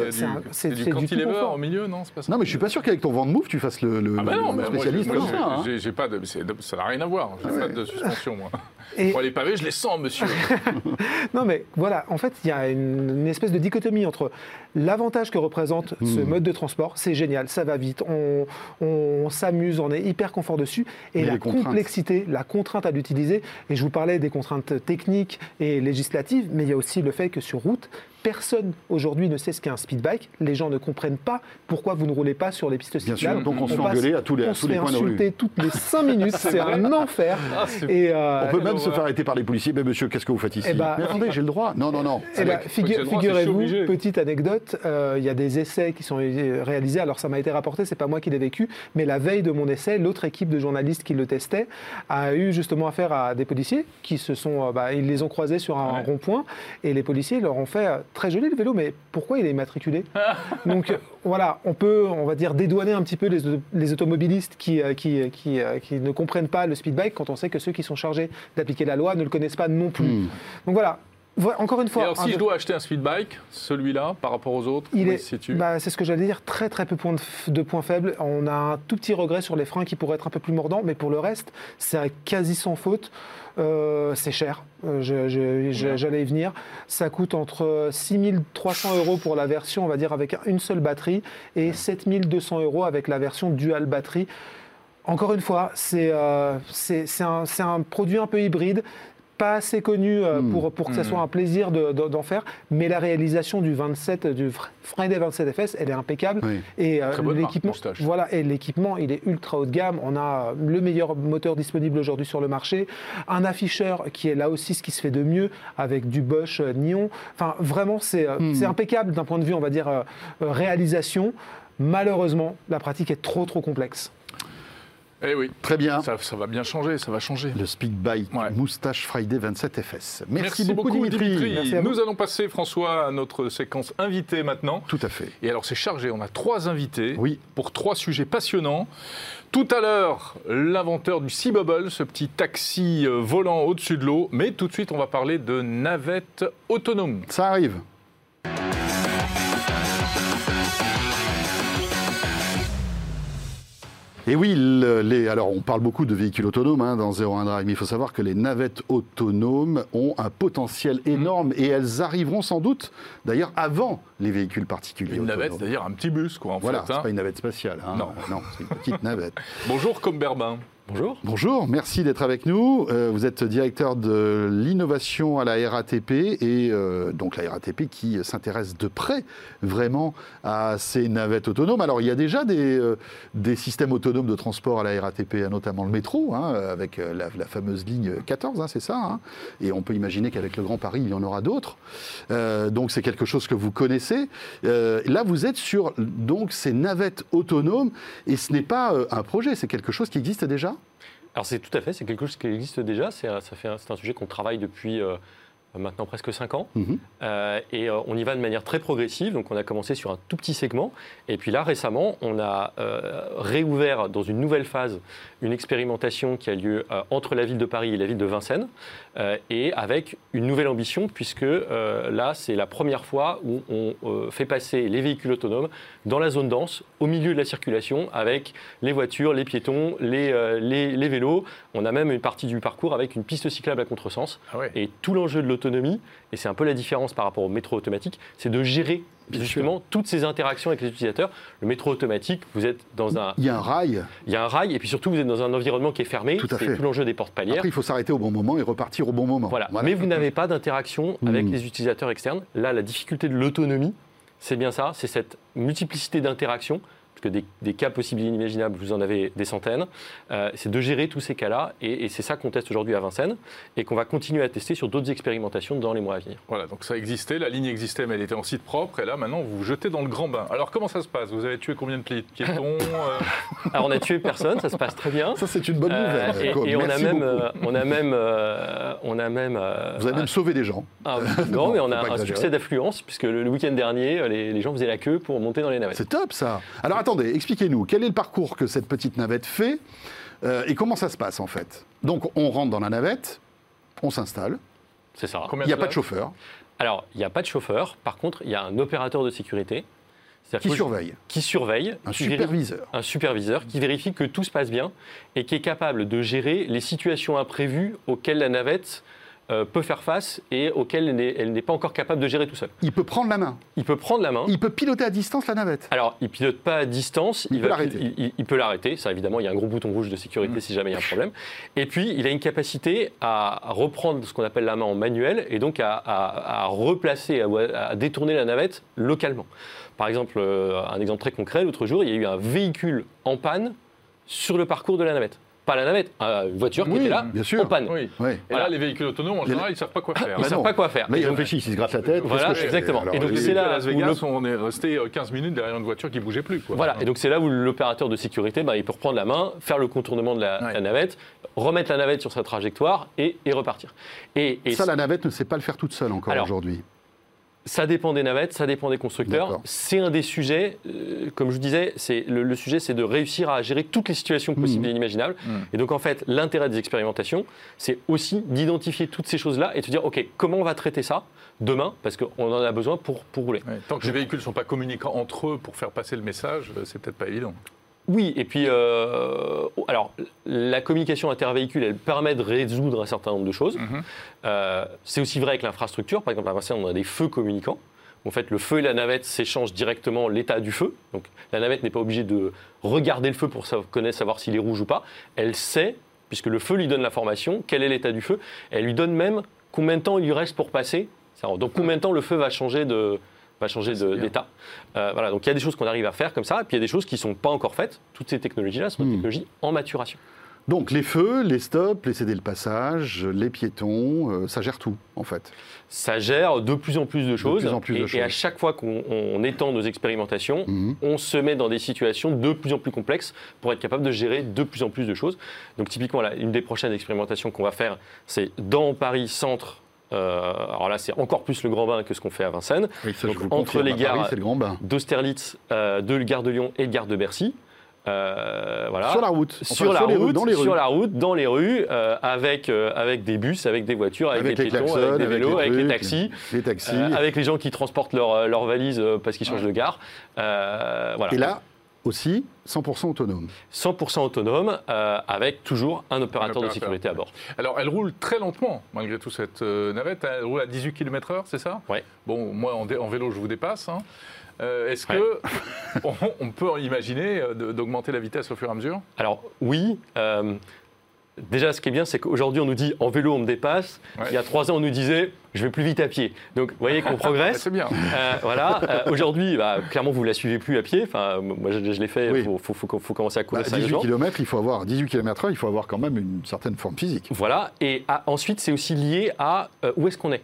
c'est- euh, du, cantilever confort. au milieu, non C'est pas ça Non, mais je suis pas sûr qu'avec ton vent de move, tu fasses le, le- Ah bah non, le mais moi, spécialiste j'ai- moi, comme ça. hein. j'ai- j'ai pas de, ça n'a rien à voir. J'ai pas de suspension, moi. Et- Bon, les pavés, je les sens, monsieur. Non, mais voilà, en fait, il y a une, une espèce de dichotomie entre l'avantage que représente ce Hmm. mode de transport, c'est génial, ça va vite, on, on s'amuse, on est hyper confort dessus, et Mais la complexité, la contrainte à l'utiliser. Et je vous parlais des contraintes techniques et législatives, mais il y a aussi le fait que sur route, personne aujourd'hui ne sait ce qu'est un speed bike. Les gens ne comprennent pas pourquoi vous ne roulez pas sur les pistes Bien sûr, cyclables. donc on se fait engueuler à tous les- à on tous se les de rue. insulter toutes les 5 minutes, c'est un enfer. Ah, Et, euh, On peut même se faire arrêter par les policiers. Mais monsieur, qu'est-ce que vous faites ici Eh ben, Mais attendez, j'ai le droit. Non, non, non. Eh ben, figu- Figurez-vous, petite anecdote, euh, il y a des essais qui sont euh, réalisés, alors ça m'a été rapporté, c'est pas moi qui l'ai vécu, mais la veille de mon essai, l'autre équipe de journalistes qui le testait a eu justement affaire à des policiers qui se sont, euh, bah, ils les ont croisés sur un Ouais. rond-point et les policiers leur ont fait euh, très joli le vélo, mais pourquoi il est immatriculé Donc euh, voilà, on peut, on va dire, dédouaner un petit peu les, les automobilistes qui, euh, qui, qui, euh, qui ne comprennent pas le speed bike quand on sait que ceux qui sont chargés d'appliquer la loi ne le connaissent pas non plus. Hmm. Donc voilà. Voilà, Encore une Et fois, alors, un si je vé- dois acheter un speed bike, celui-là, par rapport aux autres, il est, il se situe bah, c'est ce que j'allais dire, très très peu point de, points faibles. On a un tout petit regret sur les freins qui pourraient être un peu plus mordants, mais pour le reste, c'est quasi sans faute. Euh, c'est cher, Euh, je- je- je- j'allais y venir. Ça coûte entre 6300 euros pour la version, on va dire, avec une seule batterie, et 7200 euros avec la version dual batterie. Encore une fois, c'est euh, un, c'est un produit un peu hybride, pas assez connu euh, Mm. pour, pour que ça Mm. soit un plaisir de- de- d'en faire, mais la réalisation du 27, du Fr- Friday 27 FS, elle est impeccable. Oui. Et euh, Très bonne marque, l'équipement, Moustache. voilà, et l'équipement, il est ultra haut de gamme. On a euh, le meilleur moteur disponible aujourd'hui sur le marché, un afficheur qui est là aussi ce qui se fait de mieux avec du Bosch euh, Nion. Enfin, vraiment, c'est euh, Mm. c'est impeccable d'un point de vue, on va dire, euh, réalisation. Malheureusement, la pratique est trop trop complexe. Eh oui, Très bien. ça, ça va bien changer, ça va changer. Le Speed Bike Ouais. Moustache Friday 27 FS. Merci, beaucoup, Dimitri. Dimitri. Merci. Nous allons passer, François, à notre séquence invité maintenant. Tout à fait. Et alors c'est chargé, on a trois invités Oui. pour trois sujets passionnants. Tout à l'heure, l'inventeur du Sea Bubble, ce petit taxi euh, volant au-dessus de l'eau. Mais tout de suite, on va parler de navettes autonomes. Ça arrive. Et oui, les, alors on parle beaucoup de véhicules autonomes hein, dans 01 Drive, mais il faut savoir que les navettes autonomes ont un potentiel énorme et elles arriveront sans doute, d'ailleurs, avant les véhicules particuliers. Une navette, c'est-à-dire un petit bus, quoi, en Voilà, c'est hein. pas une navette spatiale. hein. Non. c'est une petite navette. Bonjour, comme Berbin. Bonjour. Bonjour, merci d'être avec nous. Euh, vous êtes directeur de l'innovation à la RATP et euh, donc la RATP qui s'intéresse de près vraiment à ces navettes autonomes. Alors il y a déjà des, euh, systèmes autonomes de transport à la RATP, hein, notamment le métro, hein, avec la, fameuse ligne 14, hein, c'est ça. et on peut imaginer qu'avec le Grand Paris, il y en aura d'autres. Donc c'est quelque chose que vous connaissez. Là, vous êtes sur donc ces navettes autonomes et ce n'est pas un projet, c'est quelque chose qui existe déjà? Alors c'est tout à fait, c'est quelque chose qui existe déjà. C'est un, un sujet qu'on travaille depuis euh, maintenant presque 5 ans. Mhm. Euh, et euh, on y va de manière très progressive. Donc on a commencé sur un tout petit segment. Et puis là, récemment, on a euh, réouvert dans une nouvelle phase une expérimentation qui a lieu euh, entre la ville de Paris et la ville de Vincennes. euh, et avec une nouvelle ambition, puisque euh, là, c'est la première fois où on euh, fait passer les véhicules autonomes dans la zone dense, au milieu de la circulation, avec les voitures, les piétons, les, euh, les, les vélos. On a même une partie du parcours avec une piste cyclable à contresens. Ah ouais. Et tout l'enjeu de l'autonomie, et c'est un peu la différence par rapport au métro automatique, c'est de gérer justement toutes ces interactions avec les utilisateurs. Le métro automatique, vous êtes dans un, Il y a un rail. il y a un rail, et puis surtout vous êtes dans un environnement qui est fermé. Tout à fait. tout l'enjeu des portes palières. Après, il faut s'arrêter au bon moment et repartir au bon moment. Voilà. Mais vous n'avez pas d'interaction avec Mm. les utilisateurs externes. Là, la difficulté de l'autonomie, c'est bien ça, c'est cette multiplicité d'interactions, que des, des cas possibles et inimaginables, vous en avez des centaines. Euh, c'est de gérer tous ces cas-là, et, et c'est ça qu'on teste aujourd'hui à Vincennes, et qu'on va continuer à tester sur d'autres expérimentations dans les mois à venir. Voilà, donc ça existait, la ligne existait, mais elle était en site propre, et là, maintenant, vous vous jetez dans le grand bain. Alors, comment ça se passe? Vous avez tué combien de pi- piétons euh, Alors, on a tué personne, ça se passe très bien. Ça, c'est une bonne Euh, nouvelle. et, Quoi. et on a même, euh, on a même, euh, on a même, euh, Vous avez même sauvé des gens. ah, Non, non, mais on a un exagérer. succès d'affluence puisque le, le week-end dernier, euh, les, les gens faisaient la queue pour monter dans les navettes. C'est top, ça. Alors, attendez, expliquez-nous. Quel est le parcours que cette petite navette fait euh, et comment ça se passe, en fait? Donc, on rentre dans la navette, on s'installe. C'est ça. Il n'y a pas de chauffeur Alors, il n'y a pas de chauffeur. Par contre, il y a un opérateur de sécurité qui surveille. qui surveille, Un qui vérifie- superviseur. un superviseur qui vérifie que tout se passe bien et qui est capable de gérer les situations imprévues auxquelles la navette euh, peut faire face et auxquelles elle n'est- pas encore capable de gérer tout seul. Il peut prendre la main. Il peut prendre la main. Il peut piloter à distance la navette. Alors, il pilote pas à distance. Il peut va- l'arrêter. Il, il- il peut l'arrêter. Ça, évidemment, il y a un gros bouton rouge de sécurité si jamais il y a un problème. Et puis, il a une capacité à reprendre ce qu'on appelle la main en manuel et donc à, à- à replacer, à, à détourner la navette localement. Par exemple, euh, un exemple très concret, l'autre jour, il y a eu un véhicule en panne sur le parcours de la navette. Pas la navette, euh, une voiture qui Oui, était là, bien sûr. en panne. Oui. Oui. Et Voilà. là, les véhicules autonomes, en général, ils ne savent pas quoi faire. Ils ne savent pas quoi faire. Là, Et il donc- réfléchit, il se gratte la tête. Voilà, que je exactement. Alors, Et donc, c'est là à Las où Vegas, le- on est resté euh, 15 minutes derrière une voiture qui bougeait plus. Quoi. Voilà, et donc c'est là où l'opérateur de sécurité, bah, il peut reprendre la main, faire le contournement de la, Ouais. la navette, remettre la navette sur sa trajectoire et, et repartir. Et, et Ça, la navette ne sait pas le faire toute seule encore aujourd'hui. Ça dépend des navettes, ça dépend des constructeurs. C'est un des sujets, euh, comme je vous disais, c'est le, le sujet, c'est de réussir à gérer toutes les situations possibles Mhm. et inimaginables. Mhm. Et donc en fait, l'intérêt des expérimentations, c'est aussi d'identifier toutes ces choses-là et de se dire, ok, comment on va traiter ça demain, parce qu'on en a besoin pour, pour rouler. Ouais, Tant que les véhicules ne sont pas communicants entre eux pour faire passer le message, euh, c'est peut-être pas évident. Oui, et puis, euh, alors, la communication intervéhicule, elle permet de résoudre un certain nombre de choses. Mhm. Euh, c'est aussi vrai avec l'infrastructure. Par exemple, à Vincennes, on a des feux communicants. En fait, le feu et la navette s'échangent directement l'état du feu. Donc, la navette n'est pas obligée de regarder le feu pour savoir, connaître, savoir s'il est rouge ou pas. Elle sait, puisque le feu lui donne l'information, quel est l'état du feu. Elle lui donne même combien de temps il lui reste pour passer. Donc, combien de temps le feu va changer de va changer bien. d'état. Euh, voilà, donc il y a des choses qu'on arrive à faire comme ça, et puis il y a des choses qui ne sont pas encore faites. Toutes ces technologies-là sont des Mhm. technologies en maturation. Donc, les feux, les stops, les céder le passage, les piétons, euh, ça gère tout, en fait. Ça gère de plus en plus de choses. plus en plus et, de et à chaque fois qu'on on étend nos expérimentations, Mhm. on se met dans des situations de plus en plus complexes pour être capable de gérer de plus en plus de choses. Donc typiquement, là, une des prochaines expérimentations qu'on va faire, c'est dans Paris Centre. Euh, alors là, c'est encore plus le grand bain que ce qu'on fait à Vincennes. Oui, ça, Donc, entre les Paris, gares- le. D'Austerlitz, euh, de Gare de Lyon et de Gare de Bercy. Euh, voilà. Sur la route. Enfin, sur la rues, route, dans les rues. sur la route, dans les rues, euh, avec, euh, avec des bus, avec des voitures, avec, Avec des piétons, klaxons, avec des avec vélos, avec les taxis, Les taxis. avec les gens qui transportent leurs leur valises parce qu'ils changent de gare. Voilà. Et là, aussi 100% autonome. 100% autonome, euh, avec toujours un opérateur, de sécurité à bord. Alors, elle roule très lentement, malgré tout, cette euh, navette. Elle roule à 18 km/h, c'est ça? Oui. Bon, moi, en, vélo, je vous dépasse. Hein. Euh, est-ce que on, peut imaginer d'augmenter la vitesse au fur et à mesure? Alors, oui. Déjà, ce qui est bien, c'est qu'aujourd'hui, on nous dit en vélo, on me dépasse. Il y a trois ans, on nous disait je vais plus vite à pied. Donc, vous voyez qu'on progresse. c'est bien. Euh, voilà. Euh, aujourd'hui, bah, clairement, vous ne la suivez plus à pied. Enfin, moi, je, l'ai fait. Il faut, faut, commencer à courir bah, 18 km, il faut avoir 18 km/h, il faut avoir quand même une certaine forme physique. Voilà. Et ensuite, c'est aussi lié à euh, où est-ce qu'on est?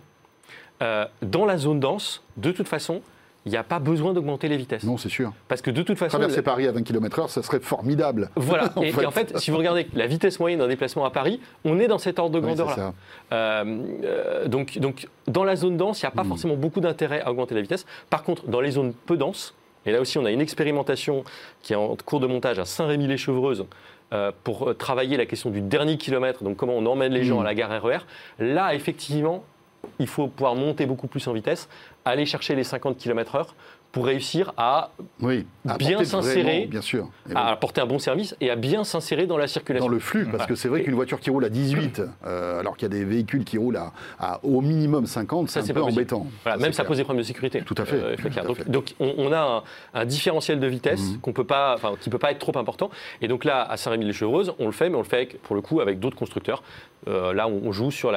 dans la zone dense, de toute façon, il n'y a pas besoin d'augmenter les vitesses. Non, c'est sûr. Parce que de toute façon. Traverser Paris à 20 km/h, ça serait formidable. Voilà. et, en fait, si vous regardez la vitesse moyenne d'un déplacement à Paris, on est dans cet ordre de grandeur-là. Euh, euh, donc, donc, dans la zone dense, il n'y a pas hmm. forcément beaucoup d'intérêt à augmenter la vitesse. Par contre, dans les zones peu denses, et là aussi, on a une expérimentation qui est en cours de montage à Saint-Rémy-les-Chevreuses. Euh, pour travailler la question du dernier kilomètre, donc comment on emmène les gens hmm. à la gare RER, e là, effectivement, il faut pouvoir monter beaucoup plus en vitesse, aller chercher les 50 km/h pour réussir à, bien s'insérer, bien sûr, à apporter un bon service et à bien s'insérer dans la circulation. Dans le flux, parce que c'est vrai qu'une voiture qui roule à 18, euh, alors qu'il y a des véhicules qui roulent à, au minimum 50, c'est un peu embêtant. même ça pose des problèmes de sécurité. Tout à fait. Euh, donc, on, a un, différentiel de vitesse mhm. qu'on peut pas, qui ne peut pas être trop important. Et donc là, à Saint-Rémy-les-Chevreuses, on le fait, mais on le fait pour le coup avec d'autres constructeurs. Euh, là, on joue sur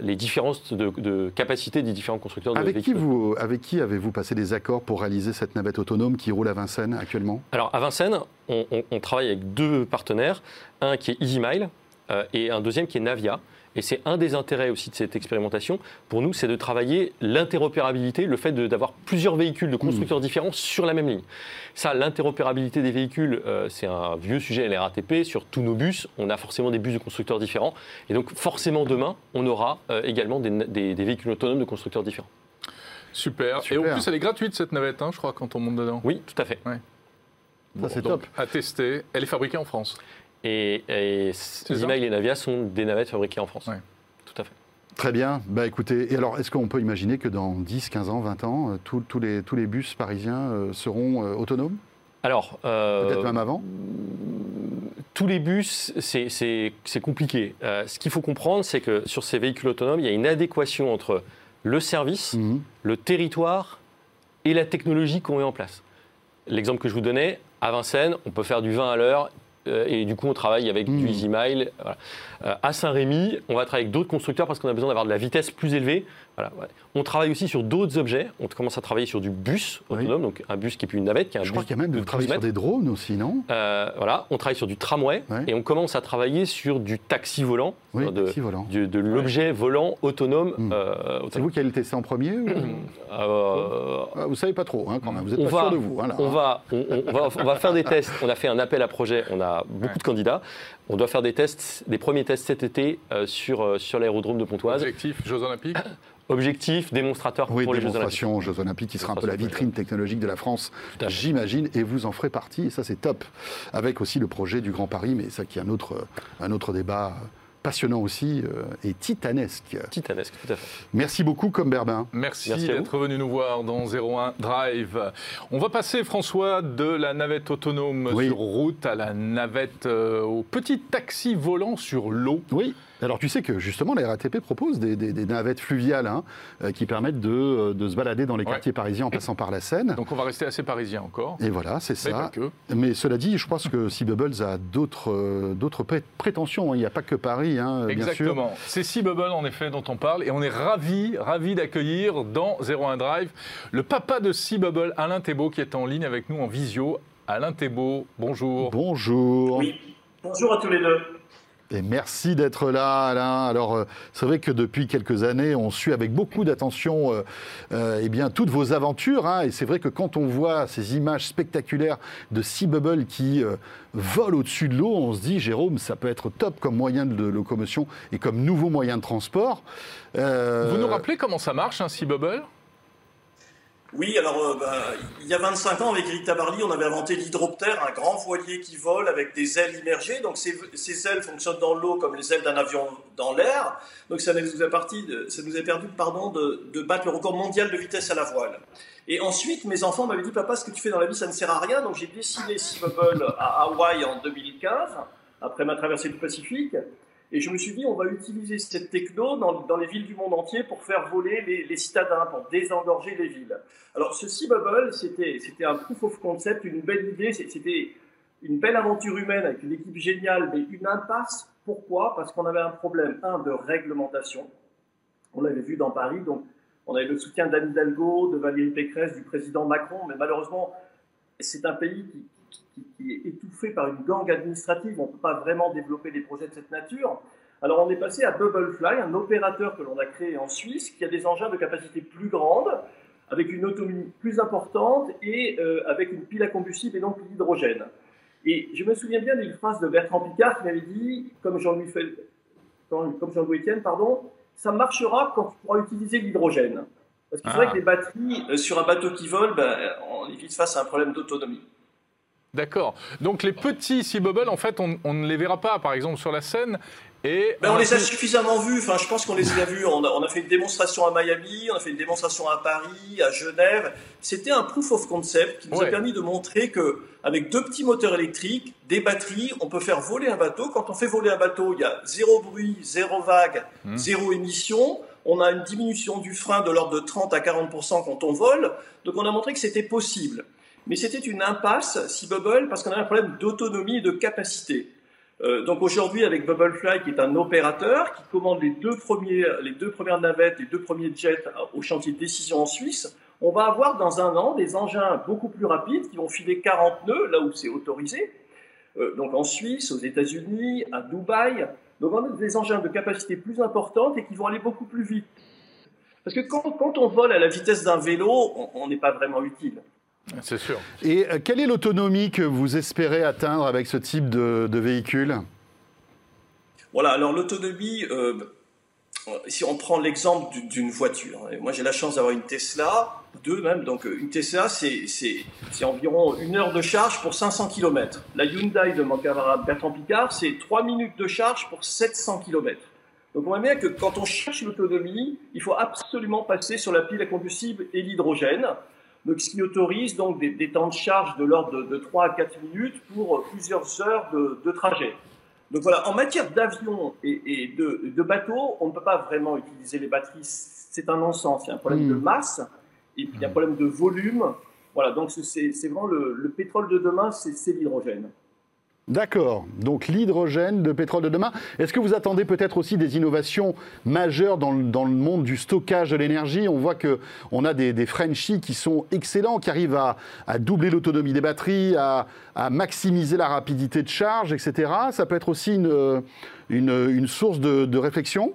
les différences de, capacité des différents constructeurs de avec véhicules. Qui vous, avec qui avez-vous passé des accords pour réaliser cette navette autonome qui roule à Vincennes actuellement? Alors, à Vincennes, on, travaille avec deux partenaires, un qui est EasyMile euh, et un deuxième qui est Navia. Et c'est un des intérêts aussi de cette expérimentation, pour nous, c'est de travailler l'interopérabilité, le fait d'avoir plusieurs véhicules de mmh. constructeurs différents sur la même ligne. Ça, l'interopérabilité des véhicules, euh, c'est un vieux sujet à l'RATP. Sur tous nos bus, on a forcément des bus de constructeurs différents. Et donc, forcément, demain, on aura euh, également des, véhicules autonomes de constructeurs différents. Super. Et en plus, elle est gratuite, cette navette, hein, je crois, quand on monte dedans. Oui, tout à fait. Ça, c'est top. À tester. Elle est fabriquée en France. Et, et et Navia sont des navettes fabriquées en France. Tout à fait. Très bien. Bah, écoutez, et alors, est-ce qu'on peut imaginer que dans 10, 15 ans, 20 ans, euh, tous les, tous les bus parisiens euh, seront euh, autonomes? Alors, peut-être même avant? Tous les bus, c'est compliqué. ce qu'il faut comprendre, c'est que sur ces véhicules autonomes, il y a une adéquation entre le service, mhm. le territoire et la technologie qu'on met en place. L'exemple que je vous donnais, à Vincennes, on peut faire du 20 à l'heure euh, et du coup, on travaille avec du hmm. EasyMile. Euh, à Saint-Rémy, on va travailler avec d'autres constructeurs parce qu'on a besoin d'avoir de la vitesse plus élevée. On travaille aussi sur d'autres objets. On commence à travailler sur du bus autonome, donc un bus qui est plus une navette, qui est un Je crois qu'il y a même de, travailler sur des drones aussi, non? Euh, Voilà, on travaille sur du tramway et on commence à travailler sur du taxi volant, de, l'objet volant autonome. Hmm. Euh, C'est vous qui allez le tester en premier ou... euh, ah, Vous savez pas trop, hein, quand même. Vous êtes pas sûr de vous. Hein, on, va, on, va, on va faire des tests. On a fait un appel à projet. On a beaucoup de candidats. On doit faire des tests, des premiers tests cet été euh, sur, sur l'aérodrome de Pontoise. Objectif Jeux Olympiques objectif, démonstrateur pour les Jeux Olympiques. Jeux Olympiques, qui sera un peu la vitrine technologique de la France, j'imagine, et vous en ferez partie, et ça c'est top, avec aussi le projet du Grand Paris, mais ça qui est un autre, un autre débat passionnant aussi euh, et titanesque. Titanesque, tout à fait. Merci beaucoup, comme Berbin. Merci, d'être venu nous voir dans 01 Drive. On va passer, François, de la navette autonome sur route à la navette euh, au petit taxi volant sur l'eau. Oui. Alors tu sais que justement la RATP propose des, navettes fluviales hein, euh, qui permettent de, se balader dans les quartiers parisiens en passant par la Seine. Donc on va rester assez parisien encore. Et voilà, c'est ça. Mais cela dit, je pense que Sea Bubbles a d'autres euh, prétentions. Hein. Il n'y a pas que Paris, hein, Exactement. C'est Sea Bubble en effet dont on parle et on est ravi, ravi d'accueillir dans 01 Drive le papa de Sea Bubble, Alain Thébault, qui est en ligne avec nous en visio. Alain Thébault, bonjour. Bonjour. Oui, bonjour à tous les deux. Et merci d'être là, Alain. Alors, euh, c'est vrai que depuis quelques années, on suit avec beaucoup d'attention euh, euh, eh toutes vos aventures. Hein. et c'est vrai que quand on voit ces images spectaculaires de Sea Bubble qui volent au-dessus de l'eau, on se dit, Jérôme, ça peut être top comme moyen de locomotion et comme nouveau moyen de transport. Vous nous rappelez comment ça marche, un Sea Bubble? Oui, alors euh, bah, il y a 25 ans, avec Eric Tabarly, on avait inventé l'hydroptère, un grand voilier qui vole avec des ailes immergées. Donc ces, ailes fonctionnent dans l'eau comme les ailes d'un avion dans l'air. Donc ça nous a, parti ça nous a pardon, de, de, battre le record mondial de vitesse à la voile. Et ensuite, mes enfants m'avaient dit, papa, ce que tu fais dans la vie, ça ne sert à rien. Donc j'ai dessiné Seabubble à Hawaï en 2015, après ma traversée du Pacifique. Et je me suis dit, on va utiliser cette techno dans, les villes du monde entier pour faire voler les, citadins, pour désengorger les villes. Alors, ce c'était, c'était un proof of concept, une belle idée, c'était une belle aventure humaine avec une équipe géniale, mais une impasse. Pourquoi? Parce qu'on avait un problème, un, de réglementation. On l'avait vu dans Paris, donc on avait le soutien d'Anne Hidalgo, de Valérie Pécresse, du président Macron, mais malheureusement, c'est un pays qui, est étouffé par une gangue administrative. On ne peut pas vraiment développer des projets de cette nature. Alors on est passé à Bubblefly, un opérateur que l'on a créé en Suisse, qui a des engins de capacité plus grande, avec une autonomie plus importante et euh, avec une pile à combustible et donc l'hydrogène. Et je me souviens bien d'une phrase de Bertrand Picard qui m'avait dit, comme Jean-Louis comme Jean-Louis Etienne, pardon, ça marchera quand tu pourras utiliser l'hydrogène. Parce que c'est vrai ah. que les batteries euh, sur un bateau qui vole, ben, on est vite face à un problème d'autonomie. D'accord. Donc les petits Sea Bubble, en fait, on, on, ne les verra pas, par exemple, sur la scène. Et ben, on, les a suffisamment vus. Enfin, je pense qu'on les a vus. On a, on a, fait une démonstration à Miami, on a fait une démonstration à Paris, à Genève. C'était un proof of concept qui nous a permis de montrer que avec deux petits moteurs électriques, des batteries, on peut faire voler un bateau. Quand on fait voler un bateau, il y a zéro bruit, zéro vague, mmh. zéro émission. On a une diminution du frein de l'ordre de 30 à 40% quand on vole. Donc, on a montré que c'était possible. Mais c'était une impasse, si Bubble, parce qu'on avait un problème d'autonomie et de capacité. Euh, donc aujourd'hui, avec Bubblefly, qui est un opérateur qui commande les deux, premiers, les deux premières navettes, les deux premiers jets au chantier de décision en Suisse, on va avoir dans un an des engins beaucoup plus rapides qui vont filer 40 nœuds, là où c'est autorisé, euh, donc en Suisse, aux États-Unis, à Dubaï. Donc on a des engins de capacité plus importante et qui vont aller beaucoup plus vite. Parce que quand, quand on vole à la vitesse d'un vélo, on n'est pas vraiment utile. C'est sûr. Et euh, quelle est l'autonomie que vous espérez atteindre avec ce type de, véhicule? Voilà, alors l'autonomie, euh, si on prend l'exemple d'une voiture, moi j'ai la chance d'avoir une Tesla, deux même, donc euh, une Tesla c'est environ une heure de charge pour 500 km. La Hyundai de mon camarade Bertrand Picard, c'est 3 minutes de charge pour 700 km. Donc on voit bien que quand on cherche l'autonomie, il faut absolument passer sur la pile à combustible et l'hydrogène donc, ce qui autorise donc des, temps de charge de l'ordre de, 3 à 4 minutes pour plusieurs heures de, trajet. Donc voilà, en matière d'avion et, de, bateau, on ne peut pas vraiment utiliser les batteries. C'est un non-sens. Il y a un problème de hmm. masse et puis il y a un problème de volume. Voilà, donc c'est vraiment le pétrole de demain, c'est l'hydrogène. D'accord. Donc l'hydrogène, le pétrole de demain. Est-ce que vous attendez peut-être aussi des innovations majeures dans le, monde du stockage de l'énergie? On voit qu'on a des, des Frenchies qui sont excellents, qui arrivent à, doubler l'autonomie des batteries, à, maximiser la rapidité de charge, etc. Ça peut être aussi une, source de réflexion?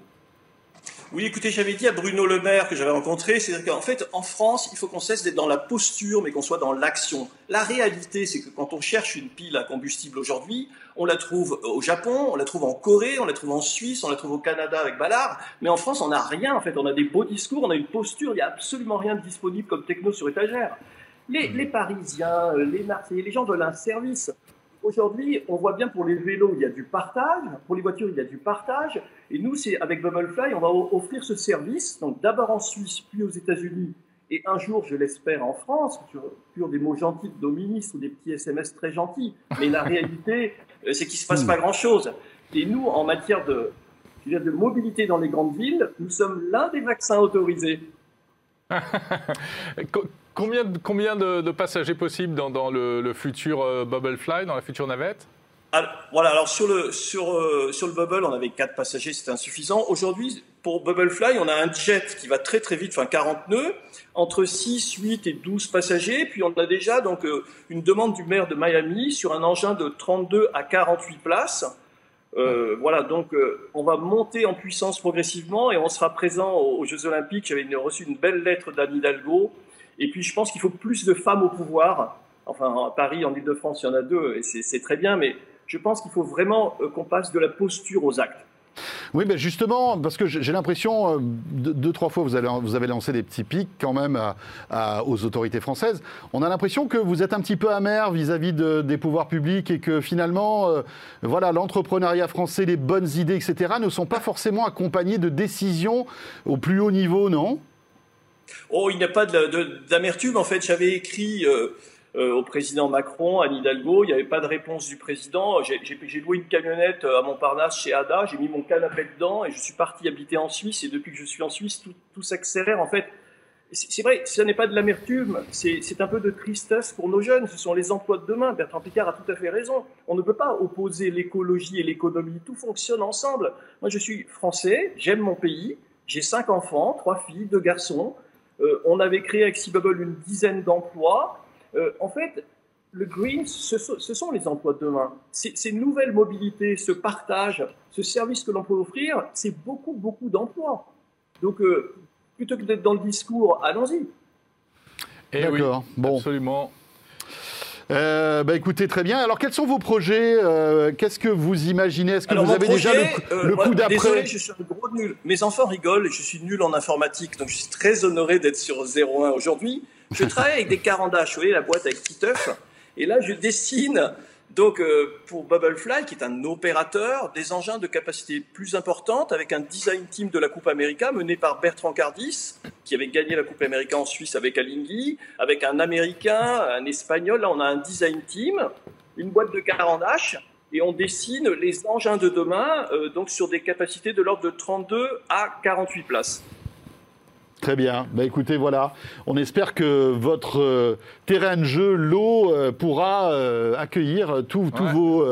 Oui, écoutez, j'avais dit à Bruno Le Maire que j'avais rencontré, c'est-à-dire qu'en fait, en France, il faut qu'on cesse d'être dans la posture, mais qu'on soit dans l'action. La réalité, c'est que quand on cherche une pile à combustible aujourd'hui, on la trouve au Japon, on la trouve en Corée, on la trouve en Suisse, on la trouve au Canada avec Ballard, mais en France, on n'a rien, en fait. On a des beaux discours, on a une posture, il n'y a absolument rien de disponible comme techno sur étagère. Les, les Parisiens, les Marseillais, les gens de un service. Aujourd'hui, on voit bien pour les vélos, il y a du partage, pour les voitures, il y a du partage. Et nous, c'est avec Bubblefly, on va offrir ce service, donc d'abord en Suisse, puis aux États-Unis, et un jour, je l'espère, en France, sur, des mots gentils de nos ministres ou des petits SMS très gentils. Mais la réalité, euh, c'est qu'il ne se passe pas grand-chose. Et nous, en matière de, de mobilité dans les grandes villes, nous sommes l'un des vaccins autorisés. Combien, de, passagers possibles dans, le, futur euh, Bubblefly, dans la future navette? Voilà, alors sur le, sur, euh, le Bubble, on avait 4 passagers, c'était insuffisant. Aujourd'hui, pour Bubblefly, on a un jet qui va très très vite, enfin 40 nœuds, entre 6, 8 et 12 passagers. Puis on a déjà donc euh, une demande du maire de Miami sur un engin de 32 à 48 places. voilà, donc on va monter en puissance progressivement et on sera présent aux, Jeux Olympiques. J'avais reçu une belle lettre d'Anne Hidalgo et puis, je pense qu'il faut plus de femmes au pouvoir. Enfin, à Paris, en Ile-de-France, il y en a deux, et c'est très bien, mais je pense qu'il faut vraiment euh, qu'on passe de la posture aux actes. Oui, ben justement, parce que j'ai l'impression, euh, deux, trois fois, vous avez, lancé des petits pics quand même aux autorités françaises. On a l'impression que vous êtes un petit peu amer vis-à-vis des pouvoirs publics et que finalement, euh, voilà, l'entrepreneuriat français, les bonnes idées, etc., ne sont pas forcément accompagnés de décisions au plus haut niveau, non? Oh, il n'y a pas d'amertume. En fait, j'avais écrit au président Macron, à Hidalgo, il n'y avait pas de réponse du président. J'ai loué une camionnette à Montparnasse chez Ada, j'ai mis mon canapé dedans et je suis parti habiter en Suisse. Et depuis que je suis en Suisse, tout, tout s'accélère. En fait, c'est vrai, ce n'est pas de l'amertume, c'est un peu de tristesse pour nos jeunes. Ce sont les emplois de demain. Bertrand Picard a tout à fait raison. On ne peut pas opposer l'écologie et l'économie. Tout fonctionne ensemble. Moi, je suis français, j'aime mon pays, j'ai cinq enfants, trois filles, deux garçons. Euh, on avait créé avec Cibubble une dizaine d'emplois. Euh, en fait, le green, ce, sont les emplois de demain. Ces nouvelles mobilités, ce partage, ce service que l'on peut offrir, c'est beaucoup, beaucoup d'emplois. Donc, euh, plutôt que d'être dans le discours, allons-y. Eh D'accord. bon. Absolument. Euh, bah écoutez, très bien. Alors, quels sont vos projets euh, Qu'est-ce que vous imaginez? Est-ce que vous avez déjà le, euh, coup d'après? Désolé, je suis un gros nul. Mes enfants rigolent, je suis nul en informatique, donc je suis très honoré d'être sur 01 aujourd'hui. Je travaille avec des carandaches, vous voyez la boîte avec Titeuf, et là je dessine donc, euh, pour Bubblefly, qui est un opérateur, des engins de capacité plus importante, avec un design team de la Coupe América mené par Bertrand Cardis, qui avait gagné la Coupe América en Suisse avec Alinghi, avec un Américain, un Espagnol. Là, on a un design team, une boîte de carandache, et on dessine les engins de demain, euh, donc sur des capacités de l'ordre de 32 à 48 places. Très bien. Bah, écoutez, voilà. On espère que votre euh, terrain de jeu, l'eau, euh, pourra euh, accueillir tous vos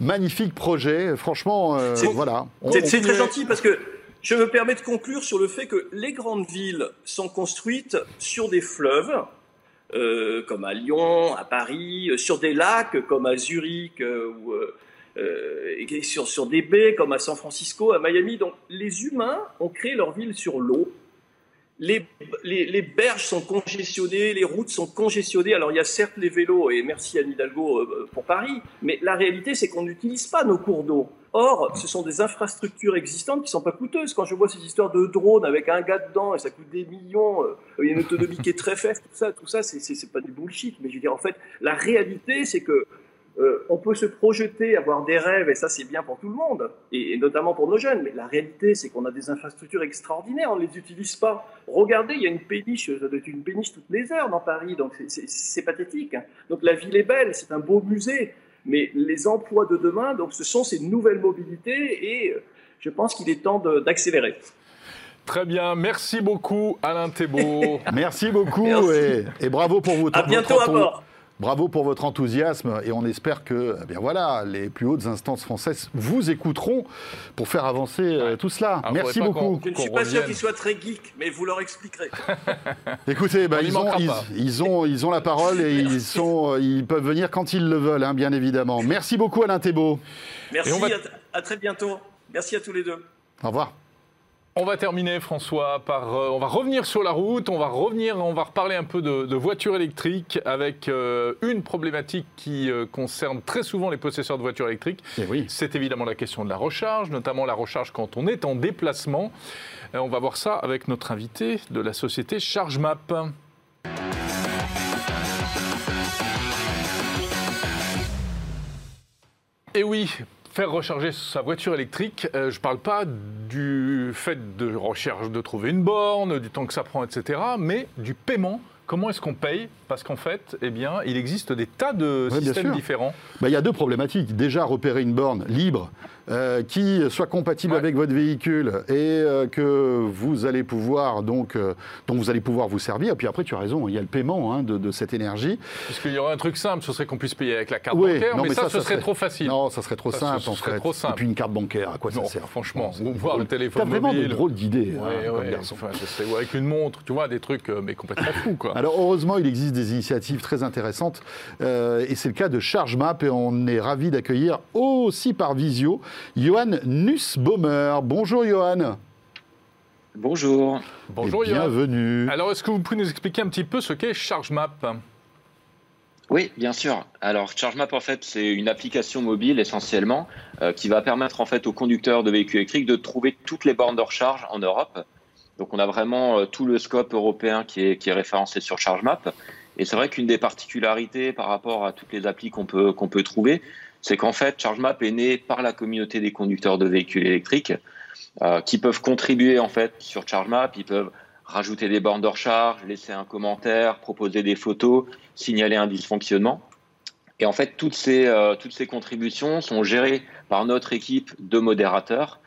magnifiques projets. Franchement, voilà. C'est très gentil parce que je me permets de conclure sur le fait que les grandes villes sont construites sur des fleuves, comme à Lyon, à Paris, sur des lacs comme à Zurich ou sur, sur des baies comme à San Francisco, à Miami. Donc les humains ont créé leur ville sur l'eau les, les, berges sont congestionnées, les routes sont congestionnées. Alors il y a certes les vélos, et merci à Hidalgo euh, pour Paris, mais la réalité c'est qu'on n'utilise pas nos cours d'eau. Or, ce sont des infrastructures existantes qui sont pas coûteuses. Quand je vois ces histoires de drones avec un gars dedans et ça coûte des millions, euh, il y a une autonomie qui est très faible, tout ça, tout ça, c'est pas du bullshit. Mais je veux dire, en fait, la réalité c'est que euh, on peut se projeter, avoir des rêves, et ça c'est bien pour tout le monde, et, notamment pour nos jeunes, mais la réalité c'est qu'on a des infrastructures extraordinaires, on ne les utilise pas. Regardez, il y a une péniche, ça doit être une péniche toutes les heures dans Paris, donc c'est pathétique. Hein. Donc la ville est belle, c'est un beau musée, mais les emplois de demain, donc ce sont ces nouvelles mobilités, et euh, je pense qu'il est temps d'accélérer. Très bien, merci beaucoup Alain Thébault. merci beaucoup Et, bravo pour votre, à bientôt à bord. Bravo pour votre enthousiasme et on espère que eh bien voilà, les plus hautes instances françaises vous écouteront pour faire avancer euh, tout cela. Ah, Merci beaucoup. Je ne suis pas sûr qu'ils soient très geeks, mais vous leur expliquerez. Écoutez, bah, ils, ont, ils, ont, ils, ont, la parole et ils, sont, euh, ils peuvent venir quand ils le veulent, hein, bien évidemment. Merci beaucoup Alain Thébault. Merci, à très bientôt. Merci à tous les deux. Au revoir. On va terminer, François, par. Euh, on va revenir sur la route, on va revenir, on va reparler un peu de, voitures électriques avec euh, une problématique qui euh, concerne très souvent les possesseurs de voitures électriques. Eh oui. C'est évidemment la question de la recharge, notamment la recharge quand on est en déplacement. on va voir ça avec notre invité de la société ChargeMap. Et oui, faire recharger sa voiture électrique, euh, je ne parle pas du fait de recherche de trouver une borne, du temps que ça prend, etc., mais du paiement. Comment est-ce qu'on paye? Parce qu'en fait, eh bien, il existe des tas de systèmes différents. Bah, il y a deux problématiques. Déjà, repérer une borne libre euh, qui soit compatible avec votre véhicule et euh, que vous allez pouvoir donc euh, dont vous allez pouvoir vous servir. Et puis après, tu as raison, il y a le paiement hein, de, cette énergie. Parce qu'il y aurait un truc simple, ce serait qu'on puisse payer avec la carte bancaire, mais, ça, ce serait, trop facile. Non, ça serait trop simple. Ce serait trop simple. Et puis une carte bancaire, à quoi ça sert? Franchement, ou voir le téléphone mobile. vraiment des drôles d'idées, hein, ou avec une montre, tu vois, des trucs mais complètement fous, quoi. Alors heureusement, il existe des initiatives très intéressantes, et c'est le cas de ChargeMap, et on est ravi d'accueillir aussi par visio Johan Nussbaumer. Bonjour Johan. Bonjour. Bonjour Et bienvenue. Alors est-ce que vous pouvez nous expliquer un petit peu ce qu'est ChargeMap oui, bien sûr. Alors, ChargeMap, en fait, c'est une application mobile essentiellement euh, qui va permettre en fait aux conducteurs de véhicules électriques de trouver toutes les bornes de recharge en Europe. Donc, on a vraiment euh, tout le scope européen qui est, qui est référencé sur ChargeMap. Et c'est vrai qu'une des particularités par rapport à toutes les applis qu'on peut, qu'on peut trouver, c'est qu'en fait, ChargeMap est né par la communauté des conducteurs de véhicules électriques euh, qui peuvent contribuer en fait sur ChargeMap, ils peuvent rajouter des bornes de recharge, laisser un commentaire, proposer des photos, signaler un dysfonctionnement. Et en fait, toutes ces, ces contributions sont gérées par notre équipe de modérateurs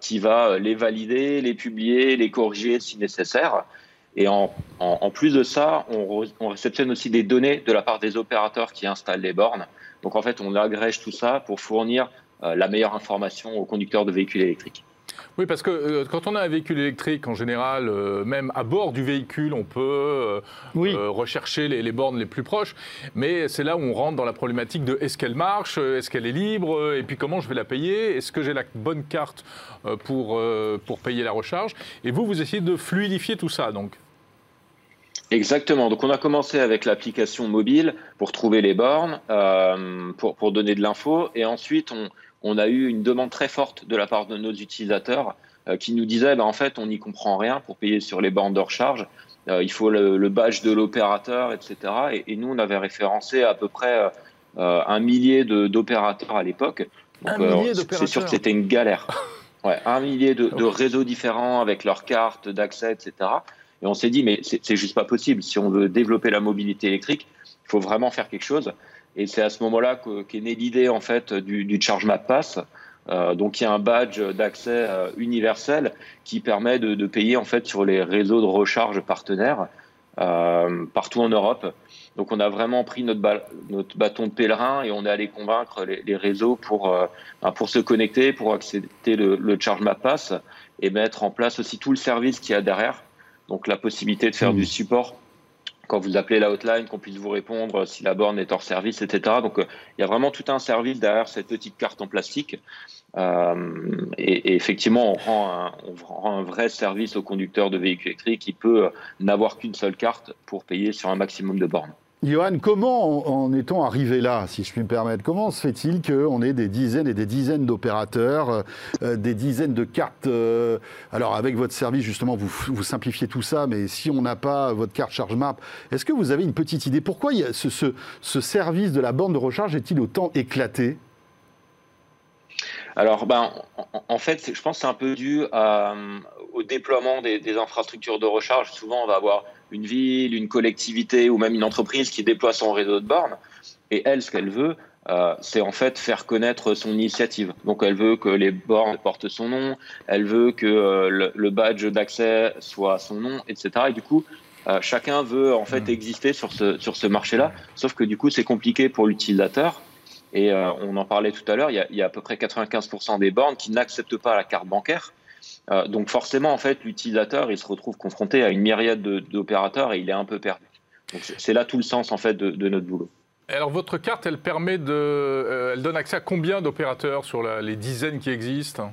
qui va les valider, les publier, les corriger si nécessaire. Et en, plus de ça, on, on, réceptionne aussi des données de la part des opérateurs qui installent les bornes. Donc en fait, on agrège tout ça pour fournir euh, la meilleure information aux conducteurs de véhicules électriques. Oui, parce que euh, quand on a un véhicule électrique, en général, euh, même à bord du véhicule, on peut rechercher les, les, bornes les plus proches. Mais c'est là où on rentre dans la problématique de est-ce qu'elle marche, est-ce qu'elle est libre, et puis comment je vais la payer, est-ce que j'ai la bonne carte pour, pour payer la recharge? Et vous, vous essayez de fluidifier tout ça, donc Exactement. Donc on a commencé avec l'application mobile pour trouver les bornes, euh, pour, pour, donner de l'info, et ensuite on, on, a eu une demande très forte de la part de nos utilisateurs euh, qui nous disaient ben, en fait on n'y comprend rien pour payer sur les bornes de recharge, euh, il faut le, le badge de l'opérateur, etc. Et, et, nous on avait référencé à peu près euh, un millier d'opérateurs à l'époque. Un millier d'opérateurs. C'est sûr que c'était une galère. Ouais, un millier de, de réseaux différents avec leurs cartes d'accès, etc. Et on s'est dit, mais c'est juste pas possible. Si on veut développer la mobilité électrique, il faut vraiment faire quelque chose. Et c'est à ce moment-là qu'est née l'idée en fait du, du Charge Pass. Euh, donc il y a un badge d'accès euh, universel qui permet de, de, payer en fait sur les réseaux de recharge partenaires euh, partout en Europe. Donc on a vraiment pris notre, notre, bâton de pèlerin et on est allé convaincre les, réseaux pour, euh, pour se connecter, pour accepter le, le Charge Pass et mettre en place aussi tout le service qu'il y a derrière donc la possibilité de faire du mmh. support quand vous appelez la hotline, qu'on puisse vous répondre si la borne est hors service, etc. Donc euh, il y a vraiment tout un service derrière cette petite carte en plastique. Euh, et, effectivement, on rend, un, on rend, un, vrai service au conducteur de véhicules électriques qui peut euh, n'avoir qu'une seule carte pour payer sur un maximum de bornes. Johan, comment en est-on arrivé là, si je puis me permettre? Comment se fait-il qu'on ait des dizaines et des dizaines d'opérateurs, euh, des dizaines de cartes euh, Alors, avec votre service, justement, vous, simplifiez tout ça, mais si on n'a pas votre carte Charge Map, est-ce que vous avez une petite idée? Pourquoi ce, ce, ce, service de la borne de recharge est-il autant éclaté? Alors, ben, en, fait, je pense que c'est un peu dû au déploiement des infrastructures de recharge. Souvent, on va avoir une ville, une collectivité ou même une entreprise qui déploie son réseau de bornes. Et elle, ce qu'elle veut, euh, c'est en fait faire connaître son initiative. Donc elle veut que les bornes portent son nom, elle veut que euh, le, le, badge d'accès soit son nom, etc. Et du coup, euh, chacun veut en fait mmh. exister sur ce, sur ce marché-là, sauf que du coup, c'est compliqué pour l'utilisateur. Et on en parlait tout à l'heure, il, il y, a à peu près 95% des bornes qui n'acceptent pas la carte bancaire. Euh, donc forcément, en fait, l'utilisateur, il se retrouve confronté à une myriade d'opérateurs et il est un peu perdu. C'est là tout le sens en fait de, de, notre boulot. Alors votre carte, elle permet de, euh, elle donne accès à combien d'opérateurs sur la, les dizaines qui existent?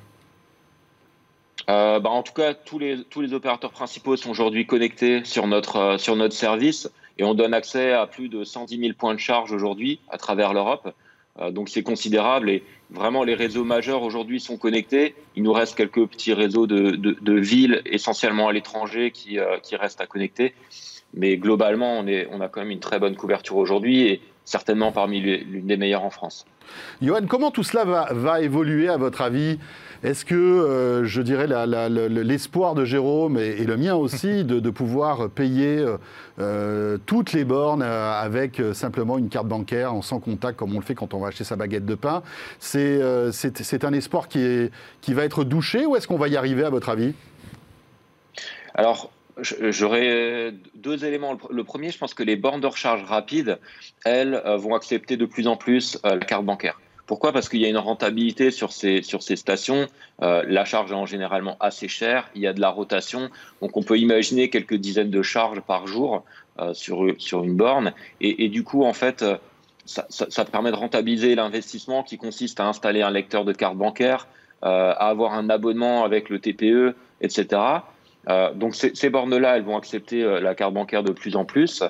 Euh, bah, en tout cas, tous les, tous les opérateurs principaux sont aujourd'hui connectés sur notre, euh, sur notre service et on donne accès à plus de 110 000 points de charge aujourd'hui à travers l'Europe. Euh, donc c'est considérable et vraiment les réseaux majeurs aujourd'hui sont connectés. Il nous reste quelques petits réseaux de, de, villes essentiellement à l'étranger qui, euh, qui, restent à connecter. Mais globalement, on, est, on a quand même une très bonne couverture aujourd'hui et certainement parmi l'une des meilleures en France. Johan, comment tout cela va, va évoluer à votre avis? Est-ce que, euh, je dirais, l'espoir de Jérôme et, et, le mien aussi de, de pouvoir payer euh, euh toutes les bornes avec simplement une carte bancaire en sans contact, comme on le fait quand on va acheter sa baguette de pain, c'est un espoir qui, est, qui va être douché ou est-ce qu'on va y arriver à votre avis? Alors, J'aurais deux éléments. Le premier, je pense que les bornes de recharge rapide, elles, vont accepter de plus en plus la carte bancaire. Pourquoi? Parce qu'il y a une rentabilité sur ces, sur ces stations. Euh, la charge est en généralement assez chère. Il y a de la rotation. Donc on peut imaginer quelques dizaines de charges par jour euh, sur, sur une borne. Et, du coup, en fait, euh, ça, ça, permet de rentabiliser l'investissement qui consiste à installer un lecteur de carte bancaire, euh, à avoir un abonnement avec le TPE, etc. Euh, donc ces bornes-là, elles vont accepter la carte bancaire de plus en plus.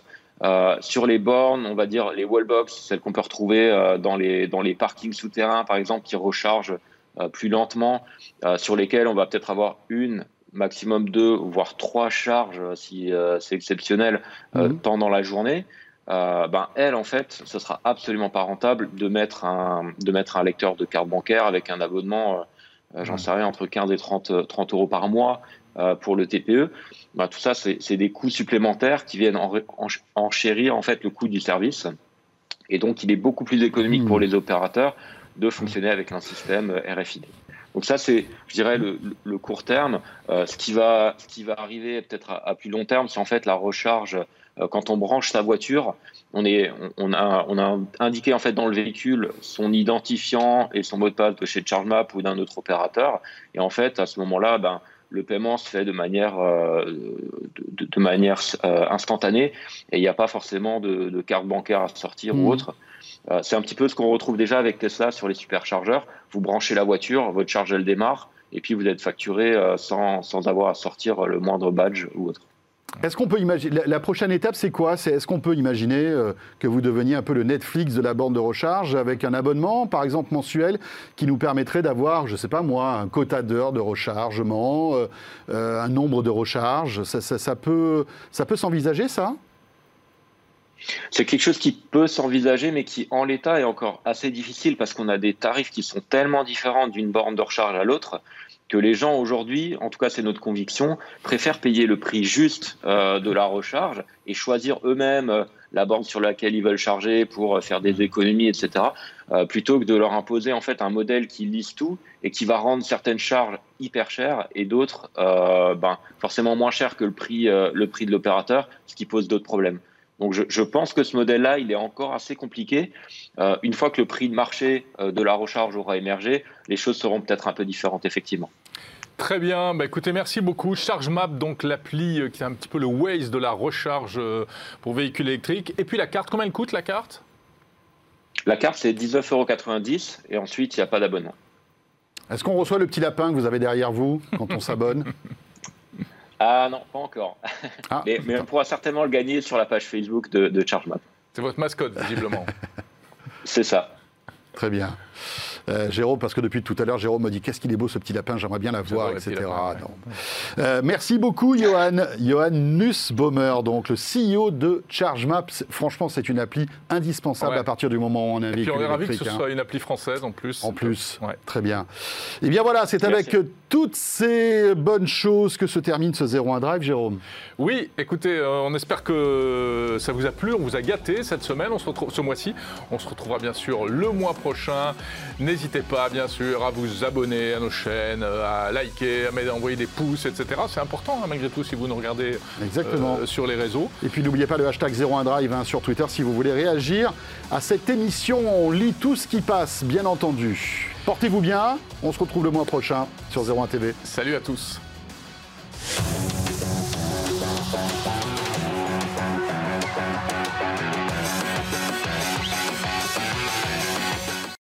Euh, sur les bornes, on va dire les wallbox, celles qu'on peut retrouver euh, dans, les, dans les parkings souterrains, par exemple, qui rechargent euh, plus lentement, euh, sur lesquelles on va peut-être avoir une, maximum deux, voire trois charges, si c'est exceptionnel, mmh. tant dans la journée. ben elle, en fait, ce sera absolument pas rentable de mettre un, de mettre un lecteur de carte bancaire avec un abonnement, j'en sais rien, entre 15 et 30, 30 euros par mois. Pour le TPE. Bah, tout ça, c'est des coûts supplémentaires qui viennent enchérir en fait le coût du service. Et donc, il est beaucoup plus économique pour hmm. les opérateurs de fonctionner avec un système RFID. Donc ça, c'est, je dirais, le, court terme. Euh, ce, qui va, ce qui va arriver peut-être à, plus long terme, c'est en fait la recharge. Euh, quand on branche sa voiture, on, est, on, a, on a indiqué en fait dans le véhicule son identifiant et son mot de passe de chez ChargeMap ou d'un autre opérateur. Et en fait, à ce moment-là, ben, le paiement se fait de manière, euh, de, manière instantanée et il n'y a pas forcément de, carte bancaire à sortir ou mmh. autre. Euh, c'est un petit peu ce qu'on retrouve déjà avec Tesla sur les superchargeurs. Vous branchez la voiture, votre charge elle démarre, et puis vous êtes facturé euh, sans, sans avoir à sortir le moindre badge ou autre. Est-ce qu'on peut imaginer la, prochaine étape, c'est quoi? C'est est-ce qu'on peut imaginer euh, que vous deveniez un peu le Netflix de la borne de recharge avec un abonnement, par exemple mensuel, qui nous permettrait d'avoir, je ne sais pas moi, un quota d'heures de rechargement, un nombre de recharges? Peut, ça peut s'envisager, ça? C'est quelque chose qui peut s'envisager, mais qui en l'état est encore assez difficile parce qu'on a des tarifs qui sont tellement différents d'une borne de recharge à l'autre que les gens aujourd'hui, en tout cas c'est notre conviction, préfèrent payer le prix juste euh, de la recharge et choisir eux-mêmes euh, la borne sur laquelle ils veulent charger pour euh, faire des économies, etc., plutôt que de leur imposer en fait un modèle qui lisse tout et qui va rendre certaines charges hyper chères et d'autres ben, forcément moins chères que le prix, le prix de l'opérateur, ce qui pose d'autres problèmes. Donc je, pense que ce modèle-là, il est encore assez compliqué. Euh, une fois que le prix de marché euh, de la recharge aura émergé, les choses seront peut-être un peu différentes, effectivement. Très bien, bah écoutez, merci beaucoup. ChargeMap, donc l'appli euh, qui est un petit peu le Waze de la recharge pour véhicules électriques. Et puis la carte, combien elle coûte la carte? La carte, c'est 19,90 euros et ensuite, il n'y a pas d'abonnement. Est-ce qu'on reçoit le petit lapin que vous avez derrière vous quand on s'abonne? Ah non, pas encore. Ah. mais, on pourra certainement le gagner sur la page Facebook de, de ChargeMap. C'est votre mascotte, visiblement. C'est ça. Très bien. Euh, Jérôme, parce que depuis tout à l'heure, Jérôme me dit qu'est-ce qu'il est beau ce petit lapin, j'aimerais bien la voir, etc. Euh, merci beaucoup, Johan. Johan Nussbaumer, donc le CEO de ChargeMap. Franchement, c'est une appli indispensable à partir du moment où on a un véhicule. On est ravi que ce soit une appli française en plus. En plus, très bien. Et eh bien voilà, c'est avec toutes ces bonnes choses que se termine ce 01 Drive, Jérôme. Oui, écoutez, euh, on espère que ça vous a plu, on vous a gâté cette semaine, on se retrouve ce mois-ci. On se retrouvera bien sûr le mois prochain. N'hésitez N'hésitez pas, bien sûr, à vous abonner à nos chaînes, à liker, à envoyer des pouces, etc. C'est important, hein, malgré tout, si vous nous regardez euh, sur les réseaux. Et puis, n'oubliez pas le hashtag 01drive hein, sur Twitter si vous voulez réagir à cette émission. On lit tout ce qui passe, bien entendu. Portez-vous bien. On se retrouve le mois prochain sur 01TV. Salut à tous.